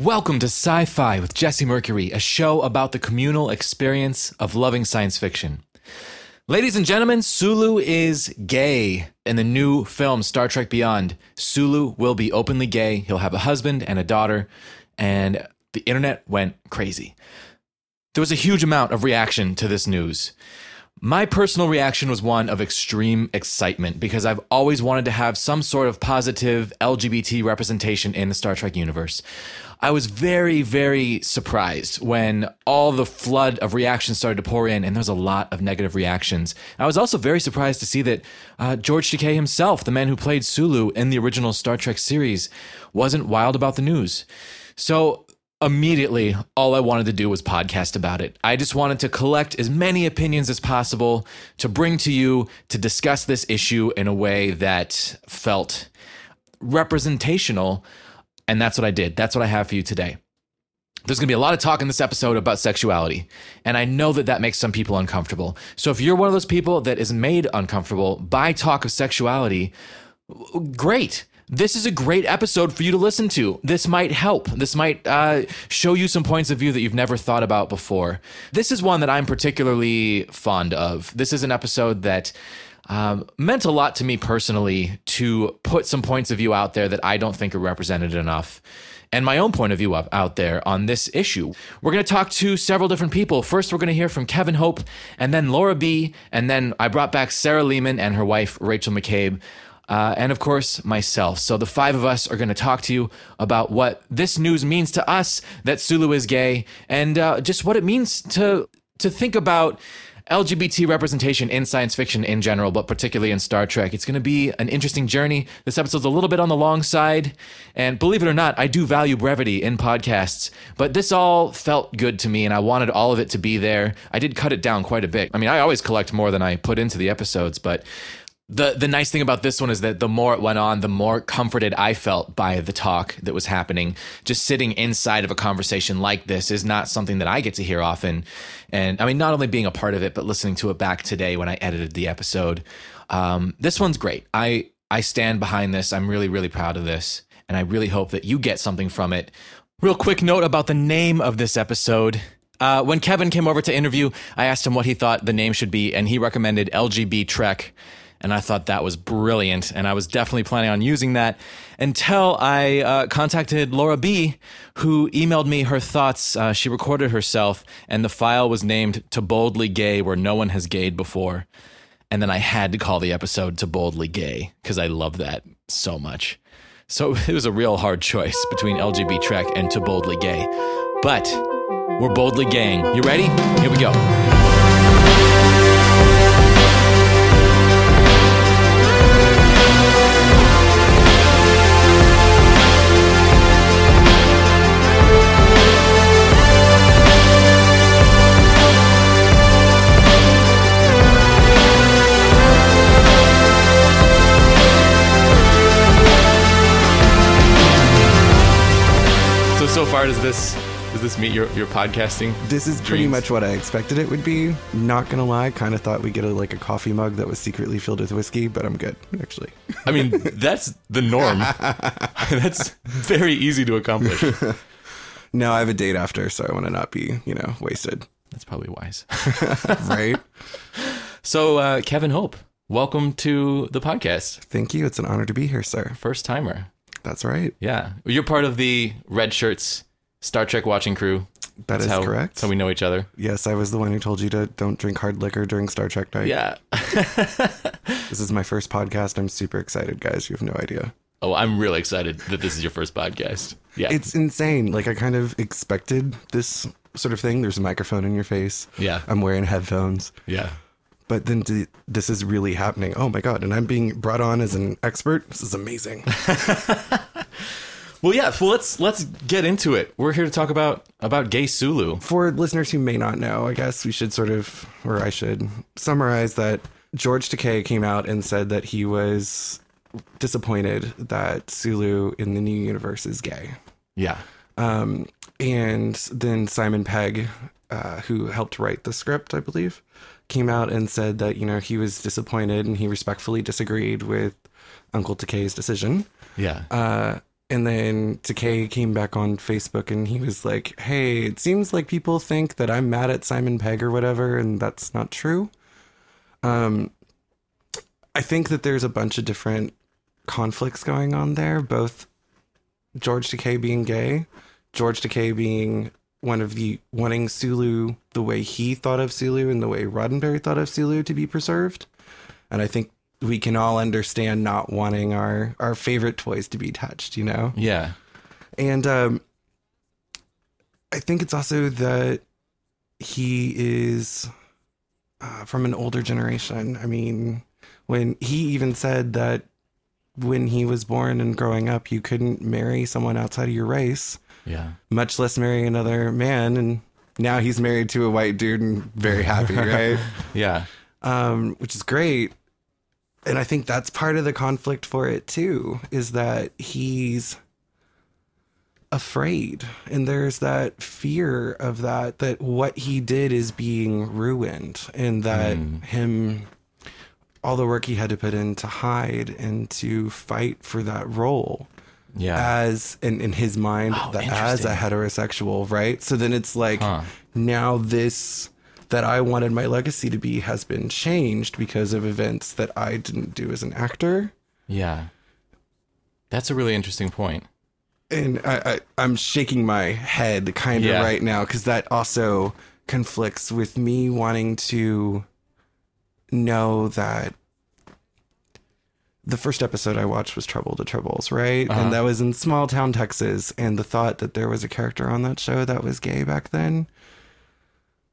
Welcome to Sci Fi with Jesse Mercury, a show about the communal experience of loving science fiction. Ladies and gentlemen, Sulu is gay. In the new film Star Trek Beyond, Sulu will be openly gay. He'll have a husband and a daughter, and the internet went crazy. There was a huge amount of reaction to this news. My personal reaction was one of extreme excitement because I've always wanted to have some sort of positive LGBT representation in the Star Trek universe. I was very, very surprised when all the flood of reactions started to pour in, and there's a lot of negative reactions. I was also very surprised to see that uh, George Takei himself, the man who played Sulu in the original Star Trek series, wasn't wild about the news. So immediately all I wanted to do was podcast about it. I just wanted to collect as many opinions as possible to bring to you to discuss this issue in a way that felt representational. And that's what I did. That's what I have for you today. There's going to be a lot of talk in this episode about sexuality. And I know that that makes some people uncomfortable. So if you're one of those people that is made uncomfortable by talk of sexuality, great this is a great episode for you to listen to. This might help. This might uh, show you some points of view that you've never thought about before. This is one that I'm particularly fond of. This is an episode that um, meant a lot to me personally to put some points of view out there that I don't think are represented enough. And my own point of view up, out there on this issue. We're going to talk to several different people. First, we're going to hear from Kevin Hope, and then Laura B., and then I brought back Sarah Lehman and her wife, Rachel McCabe uh, and of course myself. So the five of us are going to talk to you about what this news means to us that Sulu is gay, and uh, just what it means to to think about LGBT representation in science fiction in general, but particularly in Star Trek. It's going to be an interesting journey. This episode's a little bit on the long side, and believe it or not, I do value brevity in podcasts, but this all felt good to me, and I wanted all of it to be there. I did cut it down quite a bit. I mean, I always collect more than I put into the episodes, but the the nice thing about this one is that the more it went on, the more comforted I felt by the talk that was happening. Just sitting inside of a conversation like this is not something that I get to hear often. And I mean, not only being a part of it, but listening to it back today when I edited the episode. Um, this one's great. I I stand behind this. I'm really really proud of this, and I really hope that you get something from it. Real quick note about the name of this episode. Uh, when Kevin came over to interview, I asked him what he thought the name should be, and he recommended LGB Trek and I thought that was brilliant. And I was definitely planning on using that until I uh, contacted Laura B., who emailed me her thoughts. Uh, she recorded herself, and the file was named To Boldly Gay, where no one has gayed before. And then I had to call the episode To Boldly Gay because I love that so much. So it was a real hard choice between LGB Trek and To Boldly Gay. But we're boldly gaying. You ready? Here we go. So far does this does this meet your, your podcasting? This is pretty much what I expected it would be. Not gonna lie, kind of thought we'd get a, like a coffee mug that was secretly filled with whiskey, but I'm good actually. I mean, that's the norm. that's very easy to accomplish. no, I have a date after, so I want to not be you know wasted. That's probably wise, right? So, uh, Kevin Hope, welcome to the podcast. Thank you. It's an honor to be here, sir. First timer. That's right. Yeah. You're part of the Red Shirts Star Trek watching crew. That that's is how, correct. So we know each other. Yes, I was the one who told you to don't drink hard liquor during Star Trek night. Yeah. this is my first podcast. I'm super excited, guys. You have no idea. Oh, I'm really excited that this is your first podcast. Yeah. It's insane. Like I kind of expected this sort of thing. There's a microphone in your face. Yeah. I'm wearing headphones. Yeah but then this is really happening. Oh my god! And I'm being brought on as an expert. This is amazing. well, yeah. Well, let's let's get into it. We're here to talk about about gay Sulu. For listeners who may not know, I guess we should sort of, or I should summarize that George Takei came out and said that he was disappointed that Sulu in the new universe is gay. Yeah. Um, and then Simon Pegg, uh, who helped write the script, I believe, came out and said that you know he was disappointed and he respectfully disagreed with Uncle Takei's decision. Yeah. Uh, And then Takei came back on Facebook and he was like, Hey, it seems like people think that I'm mad at Simon Pegg or whatever, and that's not true. Um, I think that there's a bunch of different conflicts going on there, both George Takei being gay, George Takei being one of the wanting Sulu the way he thought of Sulu and the way Roddenberry thought of Sulu to be preserved. And I think we can all understand not wanting our our favorite toys to be touched, you know? Yeah. And um I think it's also that he is uh, from an older generation. I mean, when he even said that when he was born and growing up, you couldn't marry someone outside of your race, Yeah. much less marry another man. And now he's married to a white dude and very happy, right? Yeah. um, which is great. And I think that's part of the conflict for it too, is that he's afraid. And there's that fear of that, that what he did is being ruined, and that him, all the work he had to put in to hide and to fight for that role Yeah. as in, in his mind Oh, that as a heterosexual, right? So then it's like Huh. now this that I wanted my legacy to be has been changed because of events that I didn't do as an actor. yeah. That's a really interesting point. And I, I I'm shaking my head kind of Yeah. right now because that also conflicts with me wanting to know that the first episode I watched was Trouble with Tribbles, right? Uh-huh. And that was in small town Texas. And the thought that there was a character on that show that was gay back then,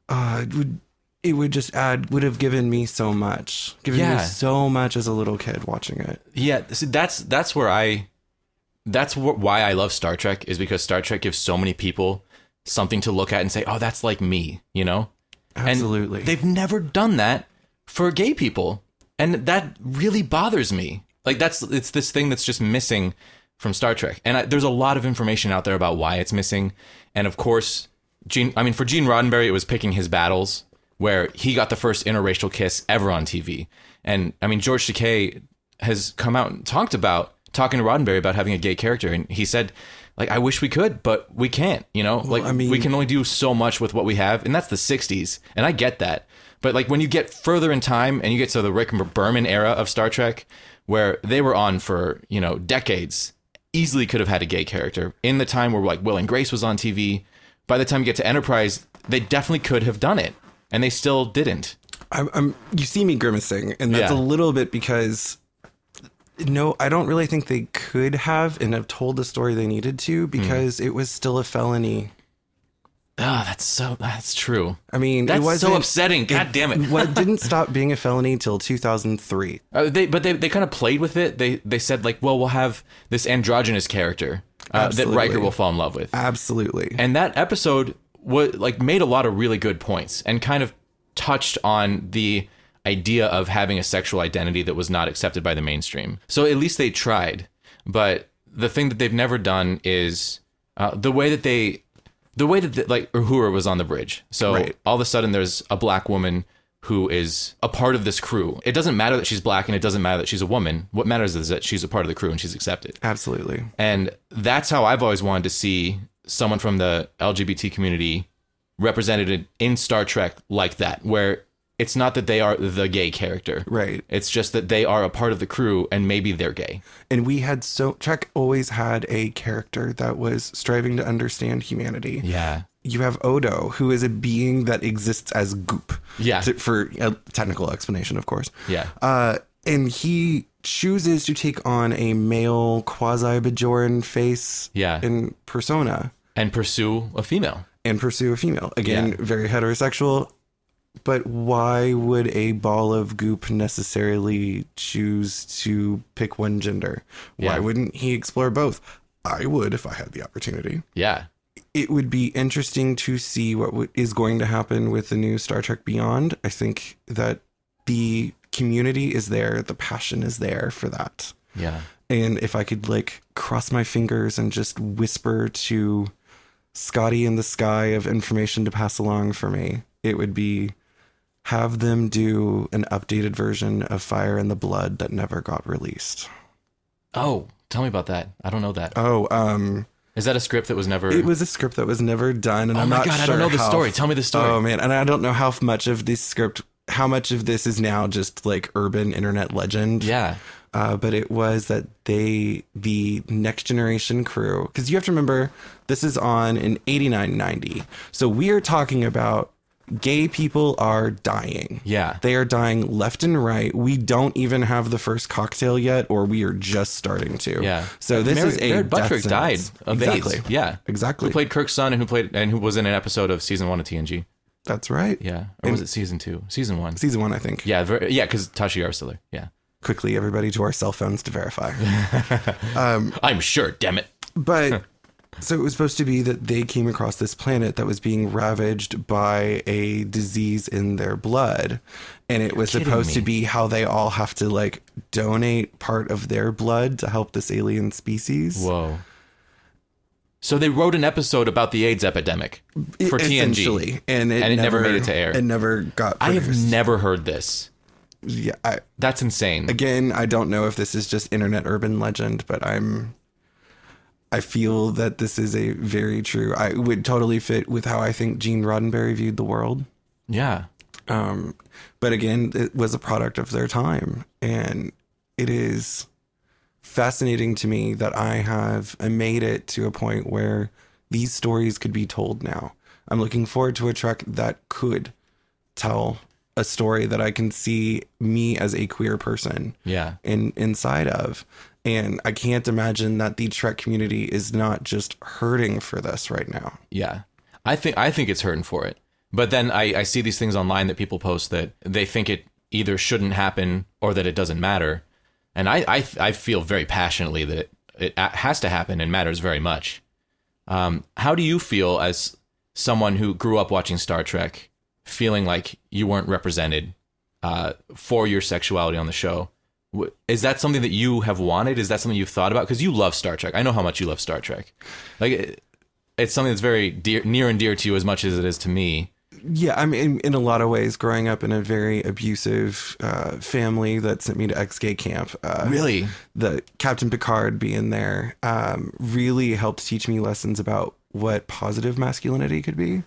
uh, it would it would just add would have given me so much, given Yeah. me so much as a little kid watching it. Yeah, see, that's that's where I that's wh- why I love Star Trek is because Star Trek gives so many people something to look at and say, "Oh, that's like me," you know? Absolutely. And they've never done that for gay people. And that really bothers me. Like that's it's this thing that's just missing from Star Trek. And I, there's a lot of information out there about why it's missing. And of course, Gene I mean for Gene Roddenberry it was picking his battles where he got the first interracial kiss ever on TV. And I mean George Takei has come out and talked about talking to Roddenberry about having a gay character and he said like I wish we could, but we can't, you know? like I mean- we can only do so much with what we have, and that's the 60s. And I get that. But like when you get further in time and you get to the Rick Berman era of Star Trek, where they were on for, you know, decades, easily could have had a gay character. In the time where like Will and Grace was on TV, by the time you get to Enterprise, they definitely could have done it. And they still didn't. I'm, I'm you see me grimacing, and that's Yeah. a little bit because no, I don't really think they could have and have told the story they needed to because hmm. it was still a felony. Ah, that's so that's true. I mean, That's it so wasn't upsetting. God damn it. what didn't stop being a felony until 2003. Uh, they, but they, they kind of played with it. They they said like, well, we'll have this androgynous character uh, that Riker will fall in love with. Absolutely. and that episode was like made a lot of really good points and kind of touched on the idea of having a sexual identity that was not accepted by the mainstream. So at least they tried. But the thing that they've never done is uh, the way that they, the way that the, like Uhura was on the bridge. So Right. all of a sudden there's a black woman who is a part of this crew. It doesn't matter that she's black and it doesn't matter that she's a woman. What matters is that she's a part of the crew and she's accepted. Absolutely. And that's how I've always wanted to see someone from the LGBT community represented in- in Star Trek like that, where it's not that they are the gay character. Right. It's just that they are a part of the crew and maybe they're gay. And we had so Trek always had a character that was striving to understand humanity. Yeah. You have Odo, who is a being that exists as goop. Yeah. To- for a technical explanation, of course. Yeah. Uh, and he chooses to take on a male quasi Bajoran face Yeah. in persona And pursue a female. and pursue a female. Again, Yeah. very heterosexual. But why would a ball of goop necessarily choose to pick one gender? Why Yeah. wouldn't he explore both? I would if I had the opportunity. Yeah. It would be interesting to see what w- is going to happen with the new Star Trek Beyond. I think that the community is there, the passion is there for that. Yeah. And if I could like cross my fingers and just whisper to Scotty in the sky of information to pass along for me, it would be have them do an updated version of Fire in the Blood that never got released. Oh, Tell me about that. I don't know that. Oh, um, Is that a script that was never? it was a script that was never done, and Oh I'm my not God, I don't know the how- story. Tell me the story. Oh man, and I don't know how much of this script, how much of this is now just like urban internet legend. yeah. uh, but it was that they, the next generation crew, because you have to remember this is on in 89 90. So we are talking about gay people are dying. Yeah. They are dying left and right. We don't even have the first cocktail yet, or we are just starting to. Yeah. So this Mary, is a death Butrick died of exactly. AIDS. Yeah. Exactly. Who played Kirk's son and who played and who was in an episode of season one of TNG. That's right. Yeah. Or was it season two? Season one. Season one, I think. Yeah. Very, yeah. Because still there. Yeah. Quickly, everybody to our cell phones to verify. Um, I'm sure. Damn it. But so it was supposed to be that they came across this planet that was being ravaged by a disease in their blood. And it was kidding supposed to be how they all have to like donate part of their blood to help this alien species. Whoa. So they wrote an episode about the AIDS epidemic for TNG, and it, And it never never, made it to air. It never got I have never heard this. yeah, I, That's insane. again, I don't know if this is just internet urban legend, but I'm I feel that this is a very true. I would totally fit with how I think Gene Roddenberry viewed the world. Yeah. Um, but again, it was a product of their time, and it is fascinating to me that I have made it to a point where these stories could be told now. I'm looking forward to a trek that could tell a story that I can see me as a queer person Yeah. in inside of. And I can't imagine that the Trek community is not just hurting for this right now. Yeah. I think I think it's hurting for it. But then I, I see these things online that people post that they think it either shouldn't happen or that it doesn't matter. And I, I, I feel very passionately that it, it has to happen and matters very much. Um, how do you feel as someone who grew up watching Star Trek, feeling like you weren't represented uh, for your sexuality on the show? Is that something that you have wanted? Is that something you've thought about? Because you love Star Trek. I know how much you love Star Trek. Like, it- it's something that's very dear, near and dear to you as much as it is to me. Yeah, I mean, in, in a lot of ways, growing up in a very abusive uh, family that sent me to ex gay camp. Uh, Really? The Captain Picard being there um, really helped teach me lessons about what positive masculinity could be.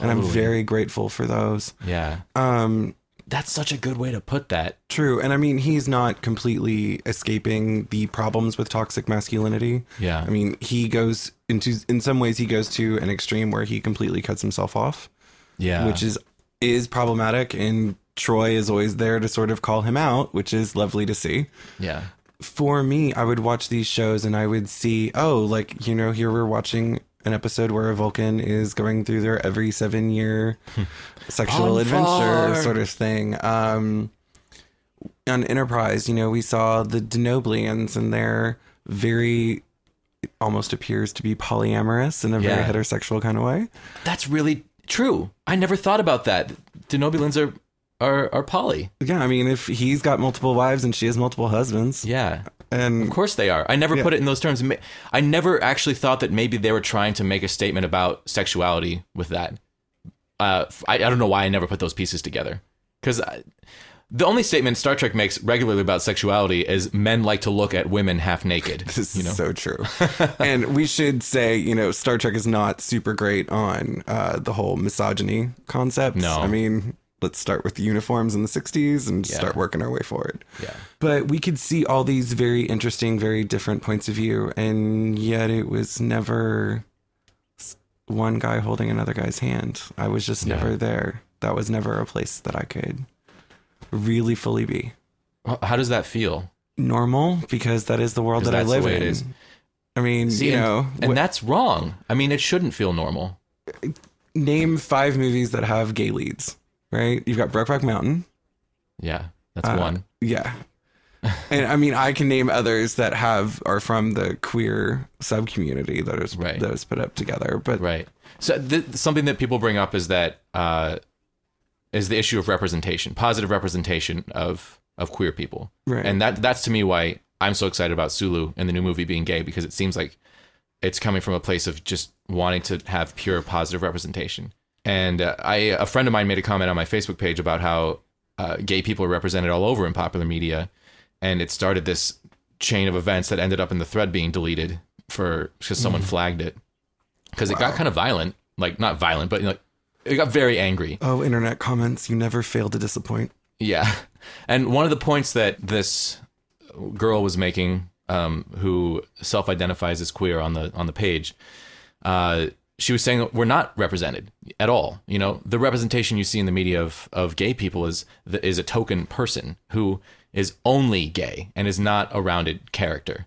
And I'm very grateful for those. Yeah. Um, That's such a good way to put that. True. And I mean, he's not completely escaping the problems with toxic masculinity. Yeah. I mean, he goes into, in some ways, he goes to an extreme where he completely cuts himself off, Yeah. which is, is problematic. And Troi is always there to sort of call him out, which is lovely to see. yeah. For me, I would watch these shows and I would see, oh, like, you know, here we're watching an episode where a Vulcan is going through their every seven year sexual On adventure fire. sort of thing. Um, on Enterprise, you know, we saw the Denobulans and they're very, almost appears to be polyamorous in a very heterosexual kind of way. That's really true. I never thought about that. Denobulans are, are, are poly. Yeah, I mean, if he's got multiple wives and she has multiple husbands, Yeah. and Of course they are. I never Yeah. put it in those terms. I never actually thought that maybe they were trying to make a statement about sexuality with that. Uh, I, I don't know why I never put those pieces together. Because the only statement Star Trek makes regularly about sexuality is men like to look at women half naked. This you know? is so true. and we should say, you know, Star Trek is not super great on uh, the whole misogyny concept. No. I mean, let's start with the uniforms in the 60s and Yeah. start working our way forward. Yeah. But we could see all these very interesting, very different points of view. And yet it was never one guy holding another guy's hand. I was just Yeah. never there. That was never a place that I could really fully be. How does that feel? Normal, because that is the world that I live in. I mean, See, you and, know, and wh- that's wrong. I mean, it shouldn't feel normal. Uh, name five movies that have gay leads, right? You've got Brokeback Mountain. Yeah, that's Uh, one. Yeah. and I mean, I can name others that have are from the queer sub community that is Right. that was put up together. But Right. So th- something that people bring up is that uh, is the issue of representation, positive representation of of queer people, Right. and that that's to me why I'm so excited about Sulu and the new movie being gay because it seems like it's coming from a place of just wanting to have pure positive representation. And uh, I a friend of mine made a comment on my Facebook page about how uh, gay people are represented all over in popular media, and it started this chain of events that ended up in the thread being deleted for because someone flagged it because it got kind of violent, like not violent, but like it got very angry. Oh, internet comments, you never fail to disappoint. Yeah. And one of the points that this girl was making, um, who self-identifies as queer on the on the page, uh, she was saying we're not represented at all. You know, the representation you see in the media of of gay people is is a token person who is only gay and is not a rounded character.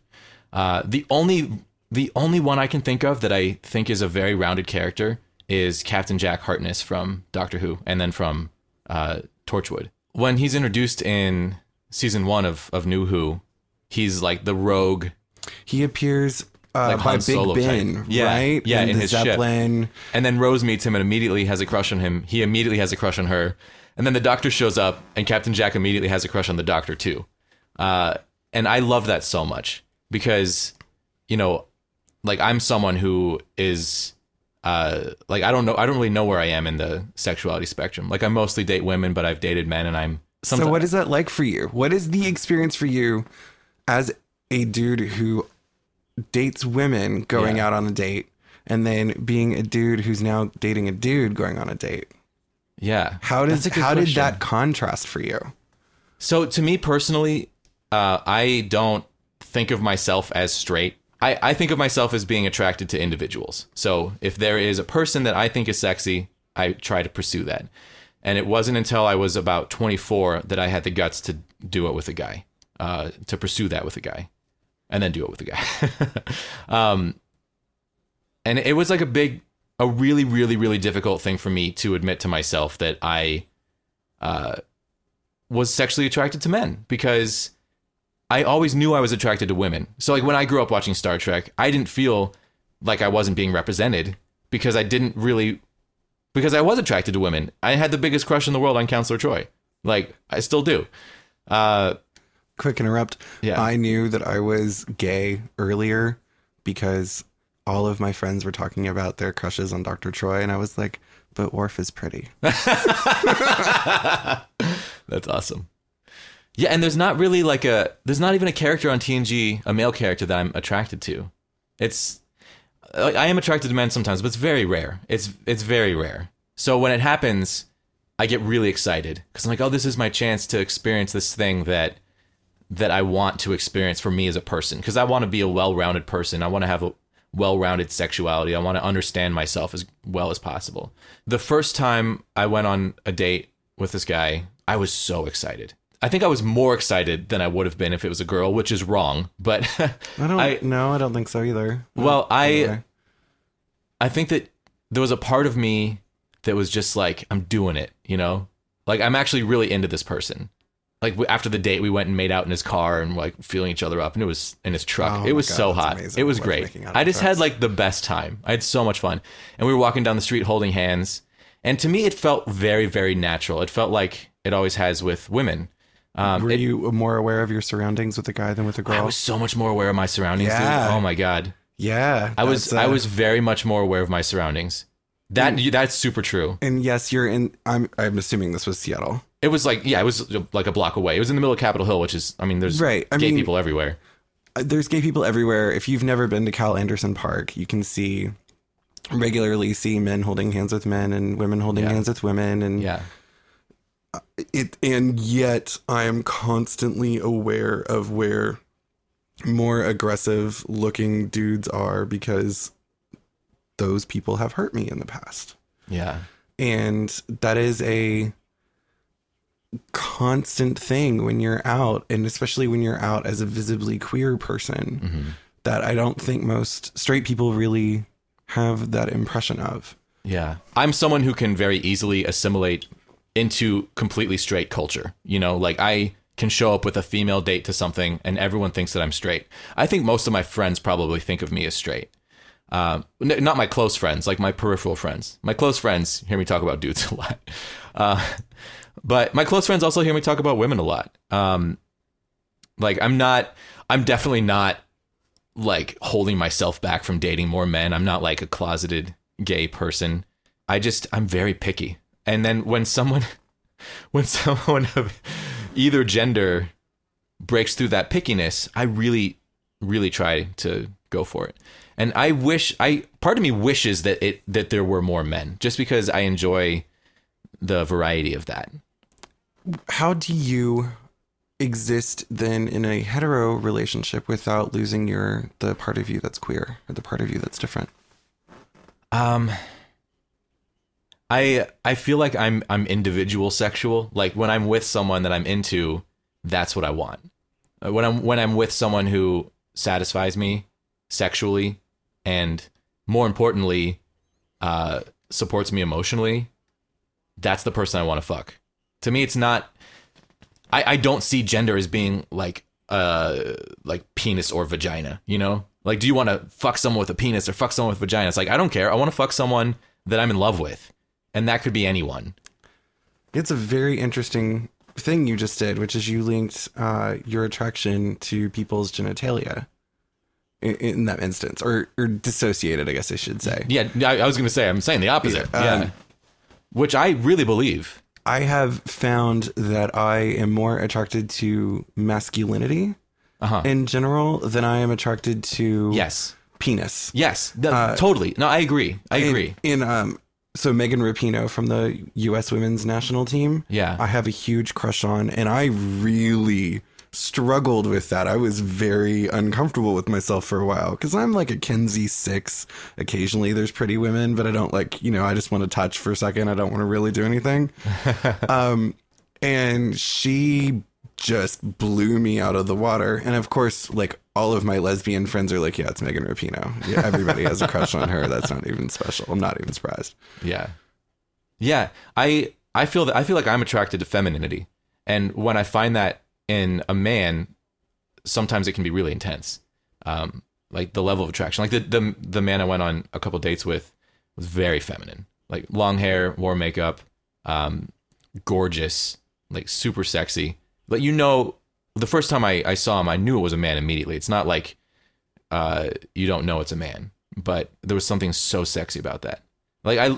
Uh, the only the only one I can think of that I think is a very rounded character is Captain Jack Harkness from Doctor Who, and then from uh, Torchwood. When he's introduced in season one of of New Who, he's like the rogue. He appears uh, Like by Han Big Solo Ben, type. Yeah, right? yeah, in the his ship. And then Rose meets him and immediately has a crush on him. He immediately has a crush on her. And then the doctor shows up and Captain Jack immediately has a crush on the doctor too. Uh, and I love that so much because, you know, like I'm someone who is uh like I don't know I don't really know where I am in the sexuality spectrum. Like I mostly date women, but I've dated men and I'm So, what is that like for you? What is the experience for you as a dude who dates women going Yeah. out on a date and then being a dude who's now dating a dude going on a date? yeah. How did That's a good how did that contrast for you? So to me personally, uh, I don't think of myself as straight. I, I think of myself as being attracted to individuals. So if there is a person that I think is sexy, I try to pursue that. And it wasn't until I was about 24 that I had the guts to do it with a guy, uh, to pursue that with a guy, and then do it with a guy. um, and it was like a big, a really, really, really difficult thing for me to admit to myself that I uh, was sexually attracted to men because I always knew I was attracted to women. So like when I grew up watching Star Trek, I didn't feel like I wasn't being represented because I didn't really because I was attracted to women. I had the biggest crush in the world on Counselor Troi. Like I still do. Uh Quick interrupt. Yeah. I knew that I was gay earlier because all of my friends were talking about their crushes on Dr. Troi and I was like, but Worf is pretty. That's awesome. Yeah, and there's not really like a there's not even a character on TNG, a male character that I'm attracted to. It's like I am attracted to men sometimes, but it's very rare. It's it's very rare. So when it happens, I get really excited because I'm like, oh, this is my chance to experience this thing that that I want to experience for me as a person. Because I want to be a well-rounded person. I want to have a well-rounded sexuality. I want to understand myself as well as possible. The first time I went on a date with this guy, I was so excited. I think I was more excited than I would have been if it was a girl, which is wrong. But I don't I- no, I don't think so either. well, I Anyway. I think that there was a part of me that was just like, I'm doing it, you know? Like, I'm actually really into this person. Like, after the date, we went and made out in his car and like feeling each other up, and it was in his truck. Oh it was God, so hot. amazing. It was I great. I just had like the best time. I had so much fun. And we were walking down the street holding hands. And to me, it felt very, very natural. It felt like it always has with women. Um, Were it- you more aware of your surroundings with a guy than with a girl? I was so much more aware of my surroundings. dude. Yeah. Oh my God. yeah, I was that's, I uh, was very much more aware of my surroundings. That that's super true. And yes, you're in. I'm. I'm assuming this was Seattle. It was like yeah, it was like a block away. It was in the middle of Capitol Hill, which is I mean, there's Right, I gay mean- people everywhere. Uh, There's gay people everywhere. If you've never been to Cal Anderson Park, you can see regularly see men holding hands with men and women holding Yeah. hands with women, and Yeah, it. And yet, I am constantly aware of where more aggressive looking dudes are because those people have hurt me in the past. yeah, and that is a constant thing when you're out and especially when you're out as a visibly queer person Mm-hmm. that i don't think most straight people really have that impression of yeah. I'm someone who can very easily assimilate into completely straight culture. You know, like I can show up with a female date to something, and everyone thinks that I'm straight. I think most of my friends probably think of me as straight. Um, n- not my close friends, like my peripheral friends. My close friends hear me talk about dudes a lot, uh, but my close friends also hear me talk about women a lot. Um, like I'm not, I'm definitely not like holding myself back from dating more men. I'm not like a closeted gay person. I just I'm very picky. And then when someone when someone of either gender breaks through that pickiness, I really, really try to go for it. And I wish I part of me wishes that it that there were more men, just because I enjoy the variety of that. How do you exist then in a hetero relationship without losing your the part of you that's queer or the part of you that's different? Um I I feel like I'm I'm individual sexual. Like when I'm with someone that I'm into, that's what I want. Uh, When I'm when I'm with someone who satisfies me sexually and more importantly uh supports me emotionally, that's the person I want to fuck. To me it's not I I don't see gender as being like uh like penis or vagina, you know? Like do you want to fuck someone with a penis or fuck someone with vagina? It's like I don't care. I want to fuck someone that I'm in love with. And that could be anyone. It's a very interesting thing you just did, which is you linked uh, your attraction to people's genitalia in, in that instance, or, or dissociated, I guess I should say. Yeah, I, I was going to say I'm saying the opposite. Yeah, Yeah. um, Which I really believe. I have found that I am more attracted to masculinity Uh-huh. in general than I am attracted to Yes. penis. Yes. The- totally. No, I agree. I agree. In, in um, so Megan Rapinoe from the U.S. Women's National Team. Yeah. I have a huge crush on, and I really struggled with that. I was very uncomfortable with myself for a while because I'm like a Kinsey six. Occasionally, there's pretty women, but I don't like you know. I just want to touch for a second. I don't want to really do anything. um, and she just blew me out of the water. And of course, like all of my lesbian friends are like, "Yeah, it's Megan Rapinoe. Yeah, everybody has a crush on her. That's not even special. I'm not even surprised." Yeah. Yeah. I I feel that I feel like I'm attracted to femininity. And when I find that in a man, sometimes it can be really intense. Um, like the level of attraction. Like the the the man I went on a couple dates with was very feminine. Like long hair, wore makeup, um, gorgeous, like super sexy. But you know, the first time I, I saw him, I knew it was a man immediately. It's not like uh, you don't know it's a man, but there was something so sexy about that. Like I,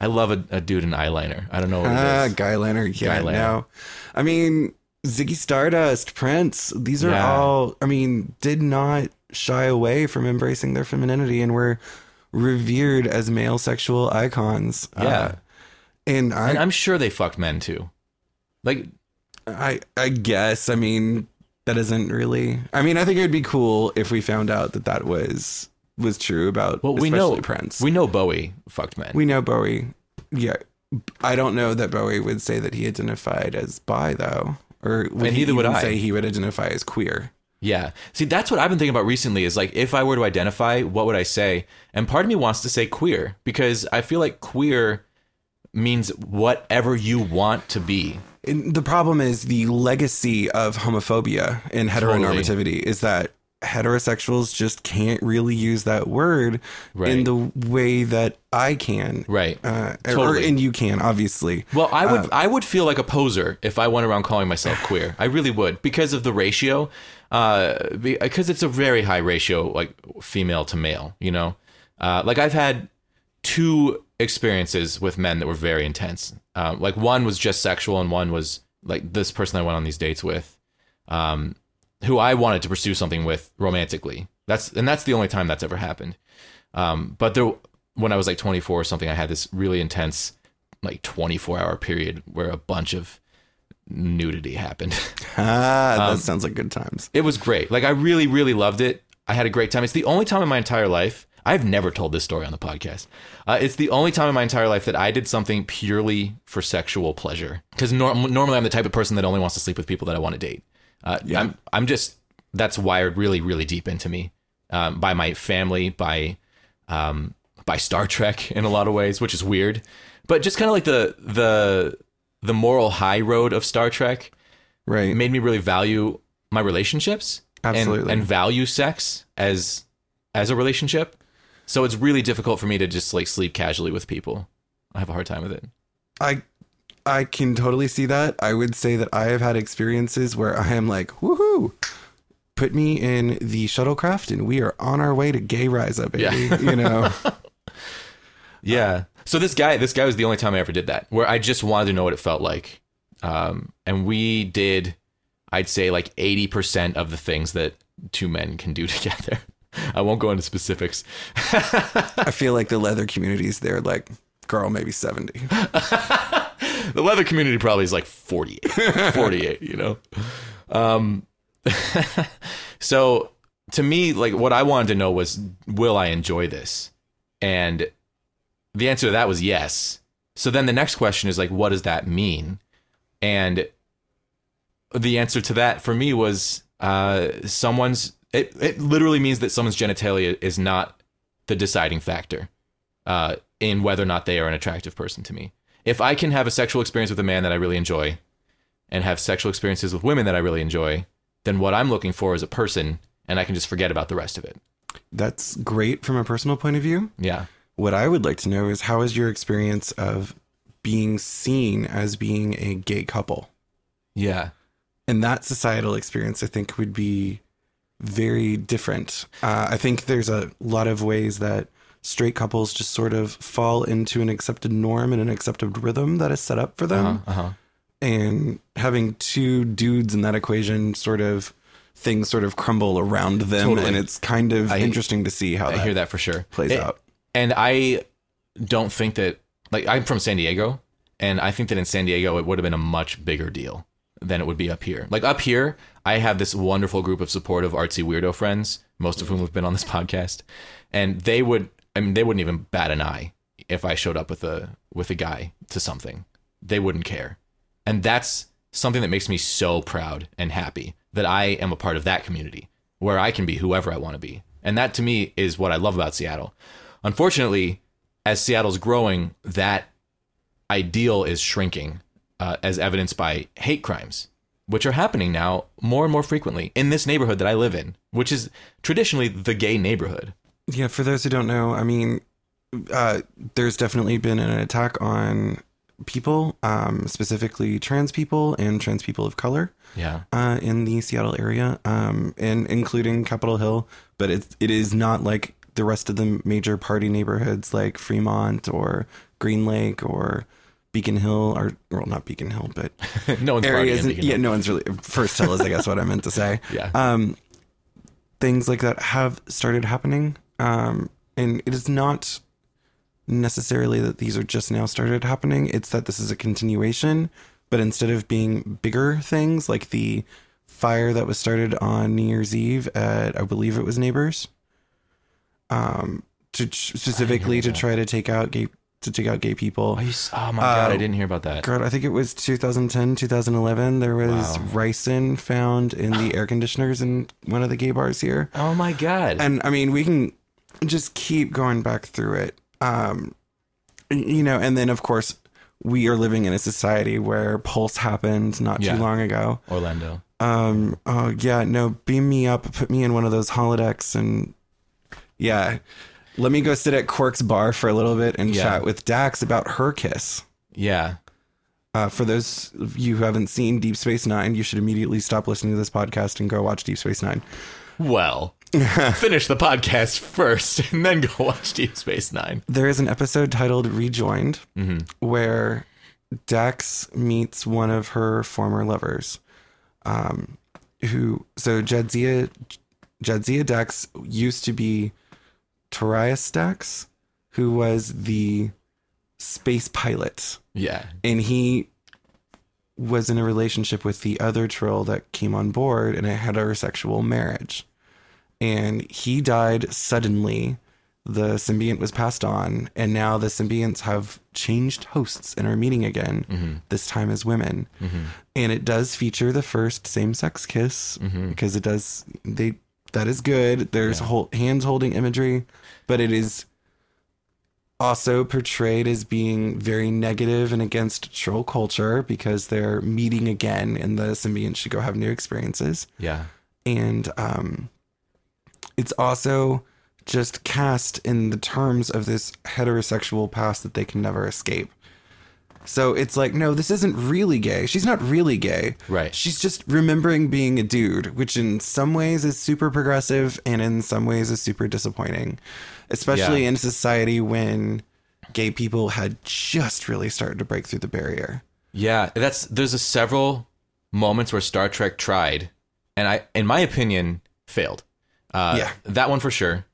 I love a, a dude in eyeliner. I don't know what Ah, it is. guyliner. Yeah, guyliner. no. I mean, Ziggy Stardust, Prince, these are Yeah. all, I mean, did not shy away from embracing their femininity and were revered as male sexual icons. Yeah. Uh, and I, And I'm sure they fucked men too. Like I, I guess, I mean, that isn't really, I mean, I think it would be cool if we found out that that was, was true about, well, we know Prince. We know Bowie fucked men. We know Bowie. Yeah. I don't know that Bowie would say that he identified as bi though. Or would And he neither would I. say he would identify as queer. Yeah. See, that's what I've been thinking about recently is like, if I were to identify, what would I say? And part of me wants to say queer because I feel like queer means whatever you want to be. And the problem is the legacy of homophobia and heteronormativity is that heterosexuals just can't really use that word in the way that I can. Right. Uh, or, and you can, obviously. Well, I would I would feel like a poser if I went around calling myself queer. I really would because of the ratio, uh, because it's a very high ratio, like female to male. You know, uh, like I've had two experiences with men that were very intense. Um, like one was just sexual, and one was like this person I went on these dates with, um, who I wanted to pursue something with romantically. That's and that's the only time that's ever happened. Um, but there, when I was like 24 or something, I had this really intense, like 24 hour period where a bunch of nudity happened. Ah, that Um, sounds like good times. it was great. Like I really, really loved it. I had a great time. It's the only time in my entire life. I've never told this story on the podcast. Uh, it's the only time in my entire life that I did something purely for sexual pleasure. Because norm- normally I'm the type of person that only wants to sleep with people that I want to date. Uh, I'm, I'm just that's wired really, really deep into me um, by my family, by um, by Star Trek in a lot of ways, which is weird. But just kind of like the the the moral high road of Star Trek Right. made me really value my relationships and- Absolutely. and, value sex as as a relationship. So it's really difficult for me to just like sleep casually with people. I have a hard time with it. I I can totally see that. I would say that I have had experiences where I am like, woohoo, put me in the shuttlecraft and we are on our way to gay rise up, baby. You know, Yeah. So this guy, this guy was the only time I ever did that, where I just wanted to know what it felt like. Um, and we did I'd say like 80% of the things that two men can do together. I won't go into specifics. I feel like the leather communities they're like girl maybe 70. the leather community probably is like 48, 48, you know? Um, so to me, like what I wanted to know was, will I enjoy this? And the answer to that was yes. So then the next question is like, what does that mean? And the answer to that for me was uh, someone's. It it literally means that someone's genitalia is not the deciding factor uh, in whether or not they are an attractive person to me. If I can have a sexual experience with a man that I really enjoy, and have sexual experiences with women that I really enjoy, then what I'm looking for is a person, and I can just forget about the rest of it. That's great from a personal point of view. Yeah. What I would like to know is how is your experience of being seen as being a gay couple? Yeah. And that societal experience, I think, would be very different. Uh, I think there's a lot of ways that straight couples just sort of fall into an accepted norm and an accepted rhythm that is set up for them. Uh huh. And having two dudes in that equation, sort of things sort of crumble around them. Totally. And it's kind of I- interesting to see how I that, hear that for sure. plays It- out. And I don't think that like I'm from San Diego, and I think that in San Diego it would have been a much bigger deal than it would be up here. Like up here, I have this wonderful group of supportive artsy weirdo friends, most of whom have been on this podcast, and they would I mean they wouldn't even bat an eye if I showed up with a with a guy to something. They wouldn't care. And that's something that makes me so proud and happy that I am a part of that community where I can be whoever I want to be. And that to me is what I love about Seattle. Unfortunately, as Seattle's growing, that ideal is shrinking, uh, as evidenced by hate crimes, which are happening now more and more frequently in this neighborhood that I live in, which is traditionally the gay neighborhood. Yeah, for those who don't know, I mean, uh, there's definitely been an attack on people, um, specifically trans people and trans people of color Yeah. uh, in the Seattle area, um, and including Capitol Hill. But it it is not like the rest of the major party neighborhoods like Fremont or Green Lake or Beacon Hill, or well, not Beacon Hill, but no one's areas. in yeah, Hill. no one's really First Hill is, I guess, what I meant to say. Yeah. Um, things like that have started happening, um, and it is not necessarily that these are just now started happening. It's that this is a continuation, but instead of being bigger things like the fire that was started on New Year's Eve at, I believe it was Neighbors, um, to specifically to try to take out gay to take out gay people. Oh, you oh my god, Uh, I didn't hear about that. God, I think it was 2010, 2011. There was Wow. ricin found in the air conditioners in one of the gay bars here. Oh my god. And I mean, we can just keep going back through it. Um, you know, and then of course, we are living in a society where Pulse happened not Yeah. too long ago. Orlando. Um, oh yeah, no, beam me up, put me in one of those holodecks, and yeah, let me go sit at Quark's bar for a little bit and Yeah. chat with Dax about her kiss. Yeah. Uh, for those of you who haven't seen Deep Space Nine, you should immediately stop listening to this podcast and go watch Deep Space Nine. Well, finish the podcast first and then go watch Deep Space Nine. There is an episode titled Rejoined where Dax meets one of her former lovers. Um, who, so Jadzia, Jadzia Dax used to be Torias Dax, who was the space pilot. Yeah. and he was in a relationship with the other trill that came on board in a heterosexual marriage. And he died suddenly. The symbiont was passed on, and now the symbionts have changed hosts and are meeting again, mm-hmm. this time as women. Mm-hmm. And it does feature the first same sex kiss mm-hmm. because it does, they, that is good. There's whole, hands holding imagery, but it is also portrayed as being very negative and against trill culture because they're meeting again and the symbionts should go have new experiences. Yeah. And um, it's also just cast in the terms of this heterosexual past that they can never escape. So it's like, no, this isn't really gay. She's not really gay. Right. She's just remembering being a dude, which in some ways is super progressive and in some ways is super disappointing, especially Yeah. in a society when gay people had just really started to break through the barrier. Yeah, that's there's a several moments where Star Trek tried, and I, in my opinion, failed. Uh, Yeah. that one for sure.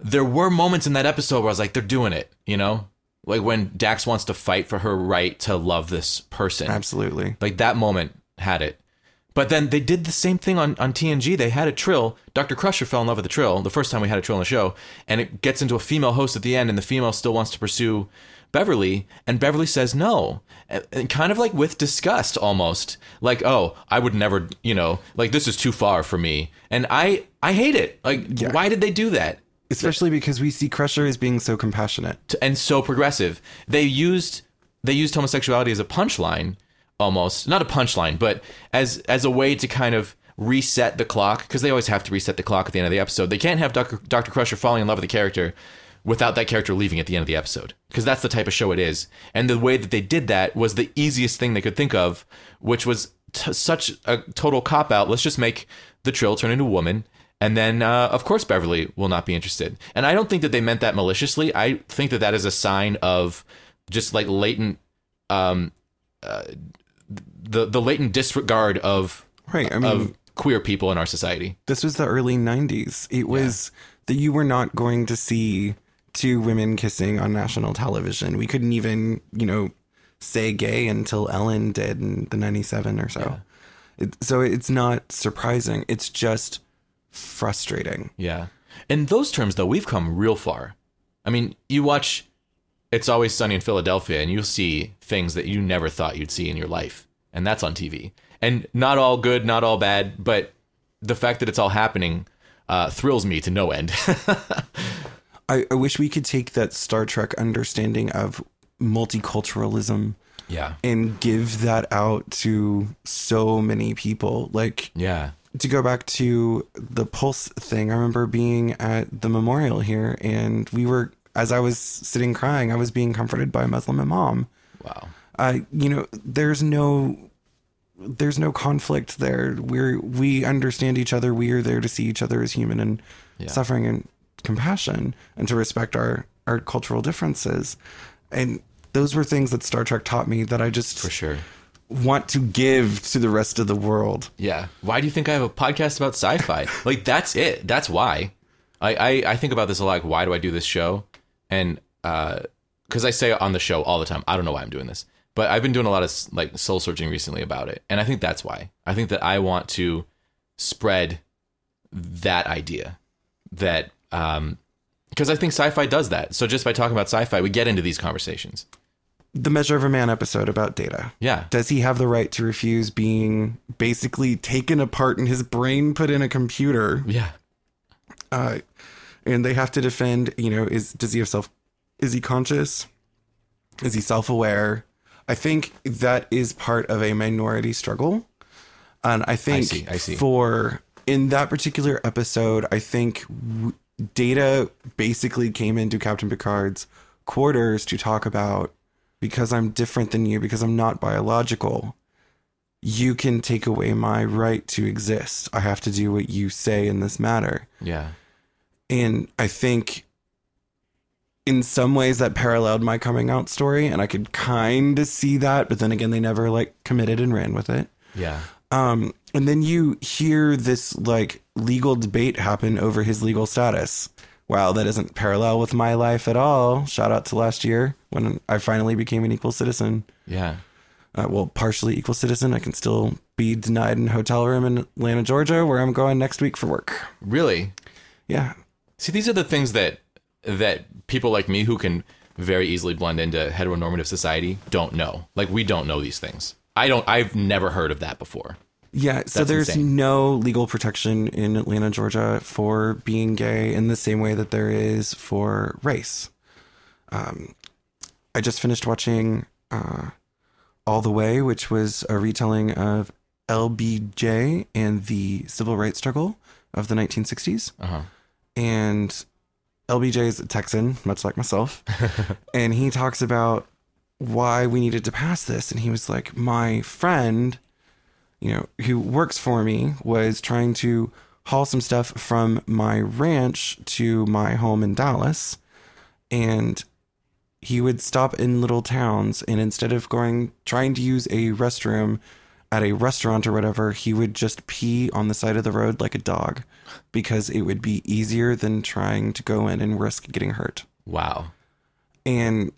There were moments in that episode where I was like, they're doing it, you know, like when Dax wants to fight for her right to love this person. Absolutely. Like that moment had it. But then they did the same thing on, on TNG. They had a trill. Dr. Crusher fell in love with the trill the first time we had a trill on the show. And it gets into a female host at the end, and the female still wants to pursue Beverly. And Beverly says no. And, kind of like with disgust almost. Like, oh, I would never, you know, like this is too far for me. And I I hate it. Like, why did they do that? Especially because we see Crusher as being so compassionate. and so progressive. They used they used homosexuality as a punchline, almost not a punchline, but as as a way to kind of reset the clock because they always have to reset the clock at the end of the episode. They can't have. Dr. Crusher falling in love with the character without that character leaving at the end of the episode because that's the type of show it is. And the way that they did that was the easiest thing they could think of, which was t- such a total cop out. Let's just make the Trill turn into a woman. And then, uh, of course, Beverly will not be interested. And I don't think that they meant that maliciously. I think that that is a sign of just like latent, um, uh, the the latent disregard of Right. I mean, of queer people in our society. this was the early 90s. It was that you were not going to see two women kissing on national television. We couldn't even, you know, say gay until Ellen did in the 97 or so. It, so it's not surprising. It's just frustrating. Yeah. In those terms, though, we've come real far. I mean, you watch It's Always Sunny in Philadelphia, and you'll see things that you never thought you'd see in your life. And that's on TV. And not all good, not all bad, but the fact that it's all happening uh, thrills me to no end. I, I wish we could take that Star Trek understanding of multiculturalism yeah. and give that out to so many people. Like, Yeah. to go back to the pulse thing, I remember being at the memorial here, and we were, as I was sitting crying, I was being comforted by a Muslim imam. Wow. Uh, you know, there's no, there's no conflict there. We're we understand each other. We are there to see each other as human and suffering and compassion, and to respect our our cultural differences. And those were things that Star Trek taught me that I just For sure. want to give to the rest of the world. Yeah. Why do you think I have a podcast about sci-fi? like that's it. That's why. I, I I think about this a lot. Like, why do I do this show? And uh, because I say on the show all the time, I don't know why I'm doing this, but I've been doing a lot of like soul searching recently about it, and I think that's why. I think that I want to spread that idea that um because I think sci-fi does that. So just by talking about sci-fi, we get into these conversations. The Measure of a Man episode about data. Yeah. Does he have the right to refuse being basically taken apart and his brain put in a computer? Yeah. Uh, and they have to defend, you know, is does he have self is he conscious? Is he self-aware? I think that is part of a minority struggle. And I think see, I see. for in that particular episode, I think w- Data basically came into Captain Picard's quarters to talk about because I'm different than you, because I'm not biological, you can take away my right to exist. I have to do what you say in this matter. Yeah. And I think in some ways that paralleled my coming out story, and I could kind of see that, but then again, they never like committed and ran with it. Yeah. Um, and then you hear this like legal debate happen over his legal status. Wow, that isn't parallel with my life at all. Shout out to last year when I finally became an equal citizen. Yeah. Uh, well, partially equal citizen. I can still be denied an hotel room in Atlanta, Georgia, where I'm going next week for work. Really? Yeah, See, these are the things that that people like me who can very easily blend into heteronormative society don't know. Like we don't know these things. I don't I've never heard of that before. Yeah, so That's there's insane. no legal protection in Atlanta, Georgia for being gay in the same way that there is for race. Um, I just finished watching uh, All the Way, which was a retelling of LBJ and the civil rights struggle of the 1960s. Uh-huh. And LBJ is a Texan, much like myself. and he talks about why we needed to pass this. And he was like, My friend you know, who works for me was trying to haul some stuff from my ranch to my home in Dallas. And he would stop in little towns and instead of going trying to use a restroom at a restaurant or whatever, he would just pee on the side of the road like a dog because it would be easier than trying to go in and risk getting hurt. Wow. And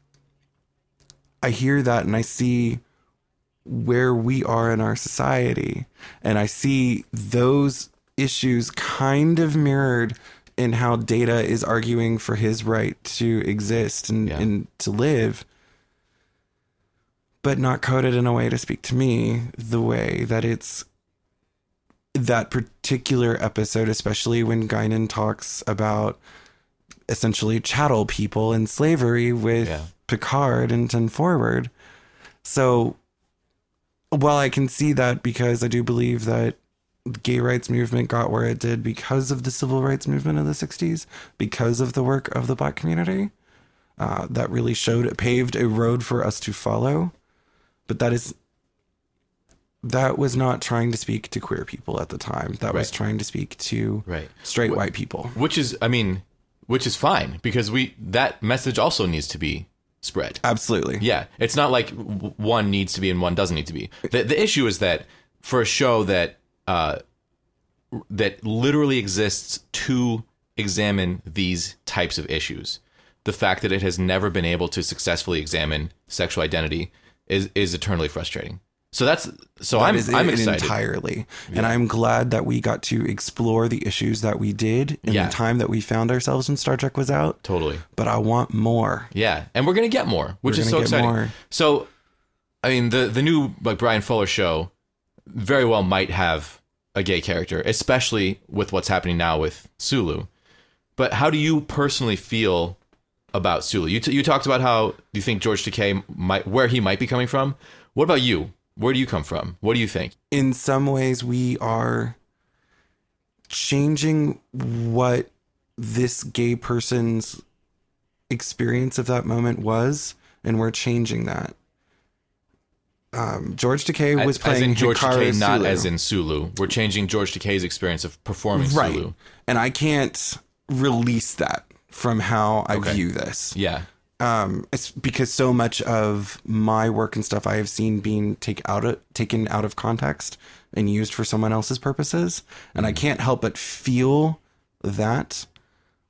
I hear that and I see where we are in our society. And I see those issues kind of mirrored in how Data is arguing for his right to exist and, Yeah. and to live, but not coded in a way to speak to me the way that it's that particular episode, especially when Guinan talks about essentially chattel people and slavery with Yeah. Picard and Ten Forward. So while I can see that because I do believe that the gay rights movement got where it did because of the civil rights movement of the 60s, because of the work of the black community, uh, that really showed, paved a road for us to follow. But that is, that was not trying to speak to queer people at the time. That was trying to speak to Right. straight white people. Which is, I mean, which is fine because we that message also needs to be spread. Absolutely. Yeah, it's not like one needs to be and one doesn't need to be. The the issue is that for a show that uh that literally exists to examine these types of issues, the fact that it has never been able to successfully examine sexual identity is is eternally frustrating. So that's so I'm is I'm excited. entirely. And I'm glad that we got to explore the issues that we did in Yeah. the time that we found ourselves when Star Trek was out. totally. But I want more. Yeah, and we're gonna get more, which We're is so get exciting. more. So, I mean, the the new like Bryan Fuller show very well might have a gay character, especially with what's happening now with Sulu. But how do you personally feel about Sulu? You t- you talked about how you think George Takei might where he might be coming from. What about you? Where do you come from? What do you think? In some ways, we are changing what this gay person's experience of that moment was, and we're changing that. Um, George Takei was as playing in George Hikaru Takei, not Sulu. as in Sulu. We're changing George Takei's experience of performing right. Sulu. And I can't release that from how I Okay. view this. Yeah, um it's because so much of my work and stuff I have seen being take out of, taken out of context and used for someone else's purposes. And I can't help but feel that.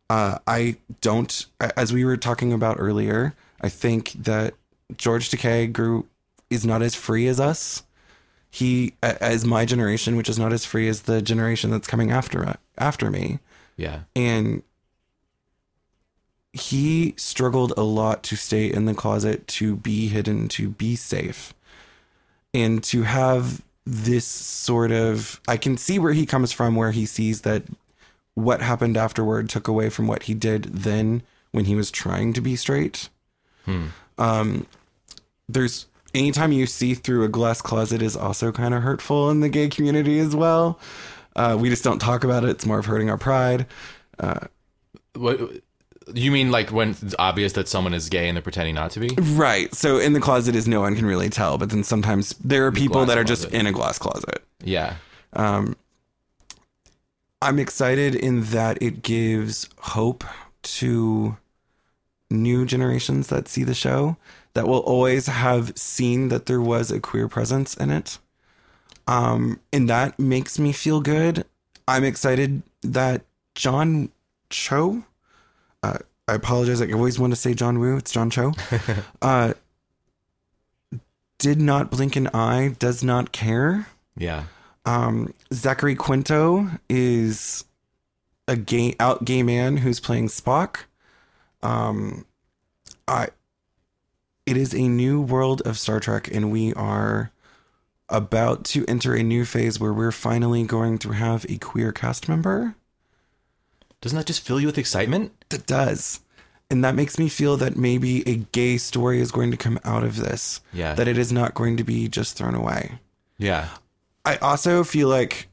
Uh I don't as we were talking about earlier I think that George Takei grew is not as free as us. He as my generation which is not as free as the generation that's coming after after me. Yeah, and he struggled a lot to stay in the closet to be hidden to be safe. And to have this sort of i can see where he comes from where he sees that what happened afterward took away from what he did then when he was trying to be straight. Um there's anytime you see through a glass closet is also kind of hurtful in the gay community as well. Uh, we just don't talk about it. It's more of hurting our pride. What you mean? Like when it's obvious that someone is gay and they're pretending not to be? Right. So in the closet is no one can really tell, but then sometimes there are people that are just closet. in a glass closet. Yeah, Um, I'm excited in that it gives hope to new generations that see the show that will always have seen that there was a queer presence in it. Um, and that makes me feel good. I'm excited that John Cho, uh, I apologize. I always want to say John Woo. It's John Cho. uh, did not blink an eye, does not care. yeah. Um, Zachary Quinto is a gay out gay man who's playing Spock. Um, I. It is a new world of Star Trek, and we are about to enter a new phase where we're finally going to have a queer cast member. Doesn't that just fill you with excitement? It does. And that makes me feel that maybe a gay story is going to come out of this. Yeah. That it is not going to be just thrown away. Yeah. I also feel like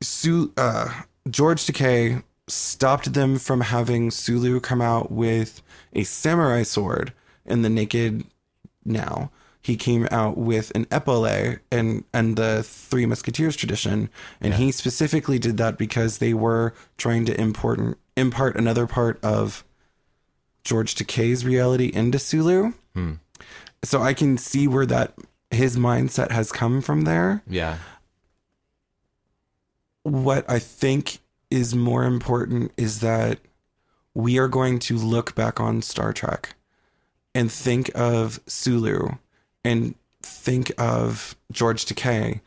Su- uh, George Takei stopped them from having Sulu come out with a samurai sword in the Naked Now. He came out with an epaulet and and the Three Musketeers tradition, and he specifically did that because they were trying to import impart another part of George Takei's reality into Sulu. Hmm. So I can see where that his mindset has come from there. Yeah. What I think is more important is that we are going to look back on Star Trek and think of Sulu and think of George Takei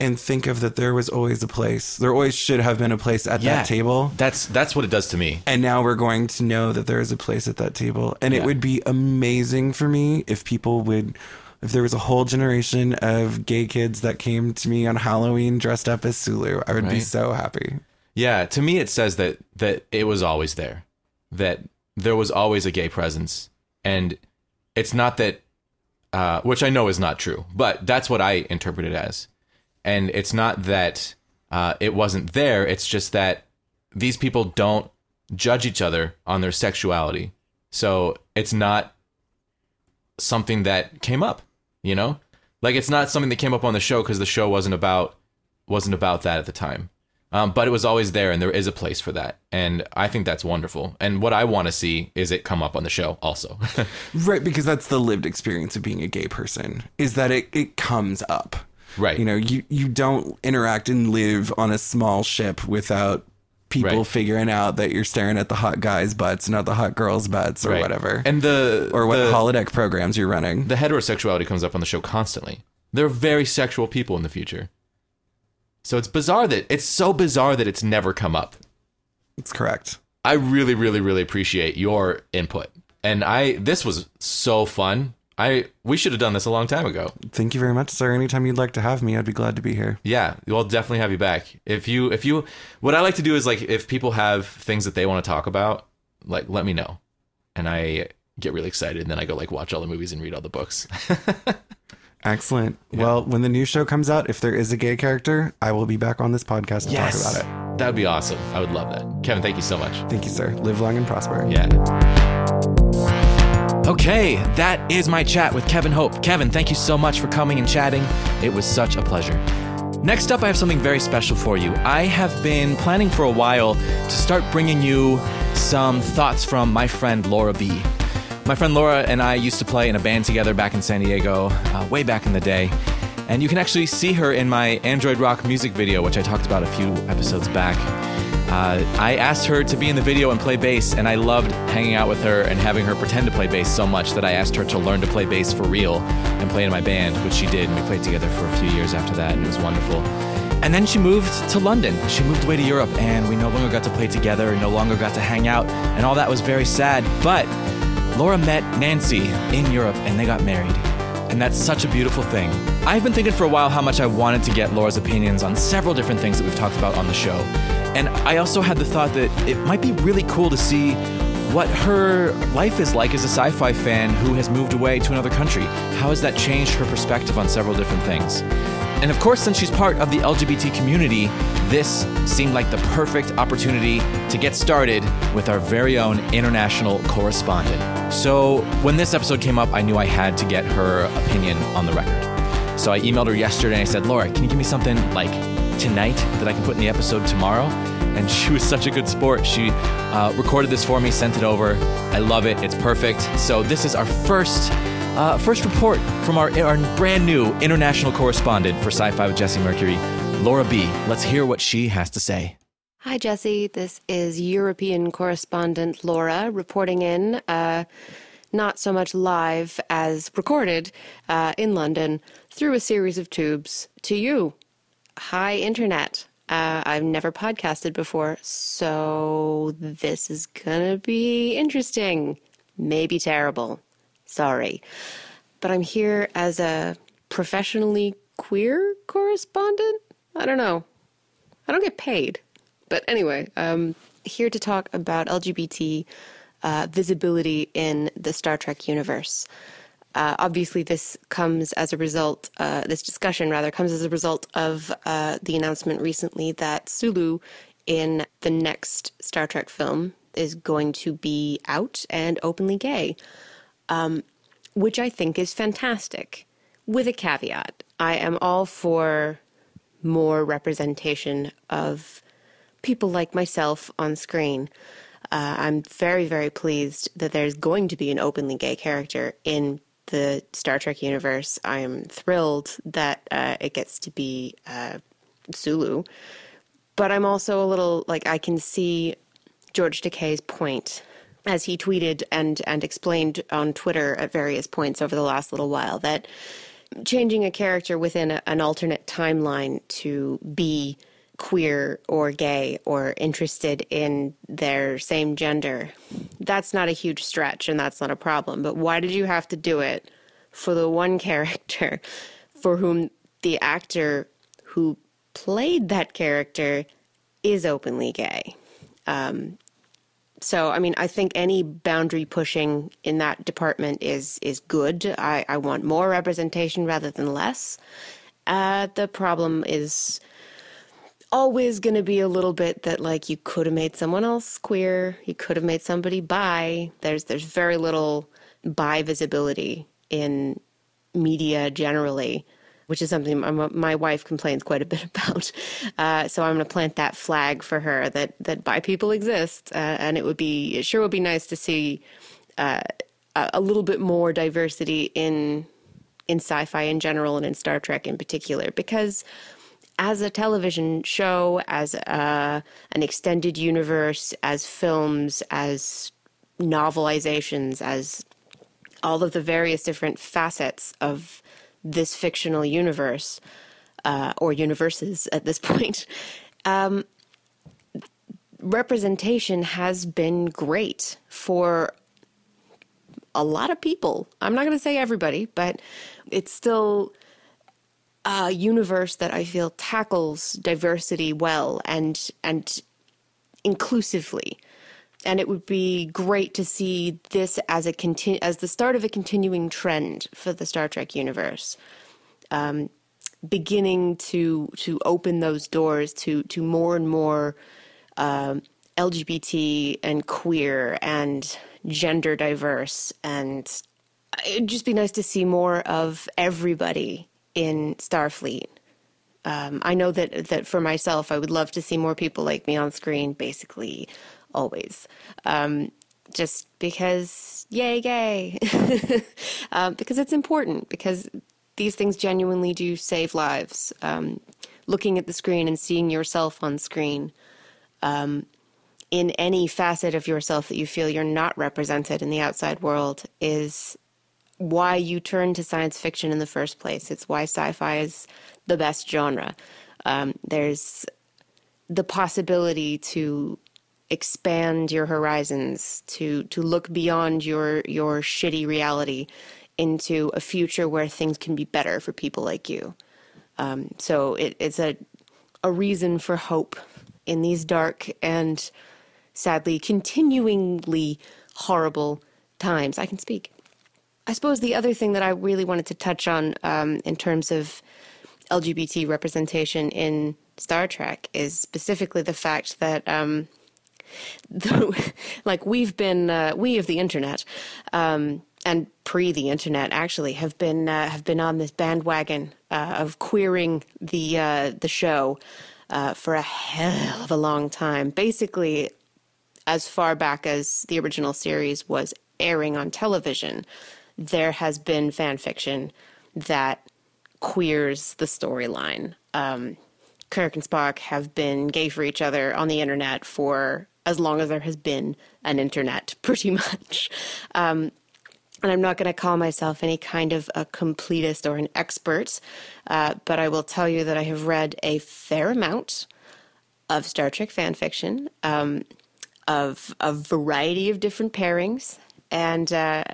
and think of that there was always a place. There always should have been a place at Yeah. that table. That's that's what it does to me. And now we're going to know that there is a place at that table. And Yeah. it would be amazing for me if people would, if there was a whole generation of gay kids that came to me on Halloween dressed up as Sulu. I would be so happy. Yeah, to me it says that that it was always there. That there was always a gay presence. And it's not that uh, which I know is not true, but that's what I interpret it as. And it's not that uh, it wasn't there, it's just that these people don't judge each other on their sexuality. So it's not something that came up, you know? Like it's not something that came up on the show because the show wasn't about wasn't about that at the time. Um, but it was always there, and there is a place for that, and I think that's wonderful. And what I want to see is it come up on the show also. Right, because that's the lived experience of being a gay person, is that it, it comes up. right? You know, you, you don't interact and live on a small ship without people Right. figuring out that you're staring at the hot guys' butts, not the hot girls' butts or Right. whatever. And the or what the, holodeck programs you're running. the heterosexuality comes up on the show constantly. They're very sexual people in the future. So it's bizarre that it's so bizarre that it's never come up. It's correct. I really, really, really appreciate your input. And I this was so fun. I we should have done this a long time ago. Thank you very much, sir. Anytime you'd like to have me, I'd be glad to be here. Yeah, we'll definitely have you back. If you if you what I like to do is like if people have things that they want to talk about, like let me know. And I get really excited and then I go like watch all the movies and read all the books. Excellent. Well, when the new show comes out, if there is a gay character, I will be back on this podcast to talk about it. That would be awesome. I would love that. Kevin, thank you so much. Thank you, sir. Live long and prosper. Yeah. Okay, that is my chat with Kevin Hope. Kevin, thank you so much for coming and chatting. It was such a pleasure. Next up, I have something very special for you. I have been planning for a while to start bringing you some thoughts from my friend Laura B. My friend Laura and I used to play in a band together back in San Diego, uh, way back in the day. And you can actually see her in my Android Rock music video, which I talked about a few episodes back. Uh, I asked her to be in the video and play bass, and I loved hanging out with her and having her pretend to play bass so much that I asked her to learn to play bass for real and play in my band, which she did, and we played together for a few years after that, and it was wonderful. And then she moved to London. She moved away to Europe, and we no longer got to play together, no longer got to hang out, and all that was very sad. But Laura met Nancy in Europe, and they got married. And that's such a beautiful thing. I've been thinking for a while how much I wanted to get Laura's opinions on several different things that we've talked about on the show. And I also had the thought that it might be really cool to see what her life is like as a sci fi fan who has moved away to another country. How has that changed her perspective on several different things? And of course, since she's part of the LGBT community, this seemed like the perfect opportunity to get started with our very own international correspondent. So, when this episode came up, I knew I had to get her opinion on the record. So, I emailed her yesterday and I said, Laura, can you give me something like tonight that I can put in the episode tomorrow? And she was such a good sport. She uh, recorded this for me, sent it over. I love it. It's perfect. So, this is our first uh, first report from our, our brand new international correspondent for Sci Fi with Jesse Mercury, Laura B. Let's hear what she has to say. Hi, Jesse. This is European correspondent Laura reporting in, uh, not so much live as recorded uh, in London through a series of tubes to you. Hi, Internet. Uh, I've never podcasted before, so this is gonna be interesting. Maybe terrible. Sorry. But I'm here as a professionally queer correspondent? I don't know. I don't get paid. But anyway, um, here to talk about LGBT uh, visibility in the Star Trek universe. Uh, obviously, this comes as a result, uh, this discussion rather, comes as a result of uh, the announcement recently that Sulu in the next Star Trek film is going to be out and openly gay, um, which I think is fantastic. With a caveat, I am all for more representation of people like myself on screen. Uh, I'm very, very pleased that there's going to be an openly gay character in the Star Trek universe. I am thrilled that uh, it gets to be uh, Sulu, but I'm also a little like I can see George Takei's point as he tweeted and and explained on Twitter at various points over the last little while that changing a character within a, an alternate timeline to be queer or gay or interested in their same gender that's not a huge stretch and that's not a problem. But why did you have to do it for the one character for whom the actor who played that character is openly gay? Um, so I mean, I think any boundary pushing in that department is is good. I, I want more representation rather than less. Uh, the problem is always going to be a little bit that like you could have made someone else queer, you could have made somebody bi. There's there's very little bi visibility in media generally which is something my, my wife complains quite a bit about. Uh, so I'm going to plant that flag for her that that bi people exist, uh, and it would be it sure would be nice to see uh, a little bit more diversity in in sci-fi in general and in Star Trek in particular, because as a television show, as a, an extended universe, as films, as novelizations, as all of the various different facets of this fictional universe uh, or universes at this point, um, representation has been great for a lot of people. I'm not going to say everybody, but it's still a universe that I feel tackles diversity well and and inclusively. And it would be great to see this as a continu- as the start of a continuing trend for the Star Trek universe, um, beginning to to open those doors to to more and more um, LGBT and queer and gender diverse, and it'd just be nice to see more of everybody in Starfleet. Um, I know that that for myself, I would love to see more people like me on screen, basically always. Um, just because, yay, gay. um, because it's important, because these things genuinely do save lives. Um, looking at the screen and seeing yourself on screen um, in any facet of yourself that you feel you're not represented in the outside world is why you turn to science fiction in the first place. It's why sci fi is the best genre. Um, there's the possibility to expand your horizons to to look beyond your your shitty reality into a future where things can be better for people like you. Um, so it, it's a a reason for hope in these dark and sadly continuingly horrible times. I can speak. I suppose the other thing that I really wanted to touch on um, in terms of LGBT representation in Star Trek is specifically the fact that um, like we've been uh, we of the internet um, and pre the internet actually have been uh, have been on this bandwagon uh, of queering the uh, the show uh, for a hell of a long time. Basically, as far back as the original series was airing on television, there has been fan fiction that queers the storyline. Um, Kirk and Spock have been gay for each other on the internet for as long as there has been an internet, pretty much. Um, and I'm not going to call myself any kind of a completist or an expert, uh, but I will tell you that I have read a fair amount of Star Trek fan fiction, um, of a variety of different pairings, and uh,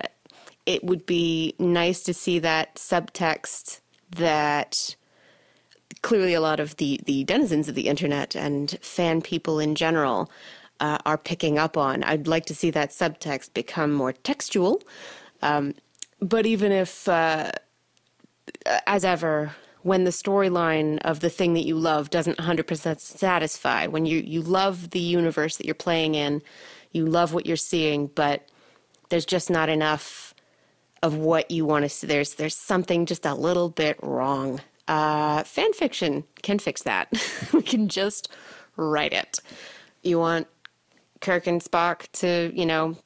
it would be nice to see that subtext that clearly a lot of the, the denizens of the internet and fan people in general uh, are picking up on. I'd like to see that subtext become more textual. Um, but even if, uh, as ever, when the storyline of the thing that you love doesn't 100% satisfy, when you, you love the universe that you're playing in, you love what you're seeing, but there's just not enough of what you want to see. There's, there's something just a little bit wrong. Uh, fan fiction can fix that. we can just write it. You want Kirk and Spock to, you know,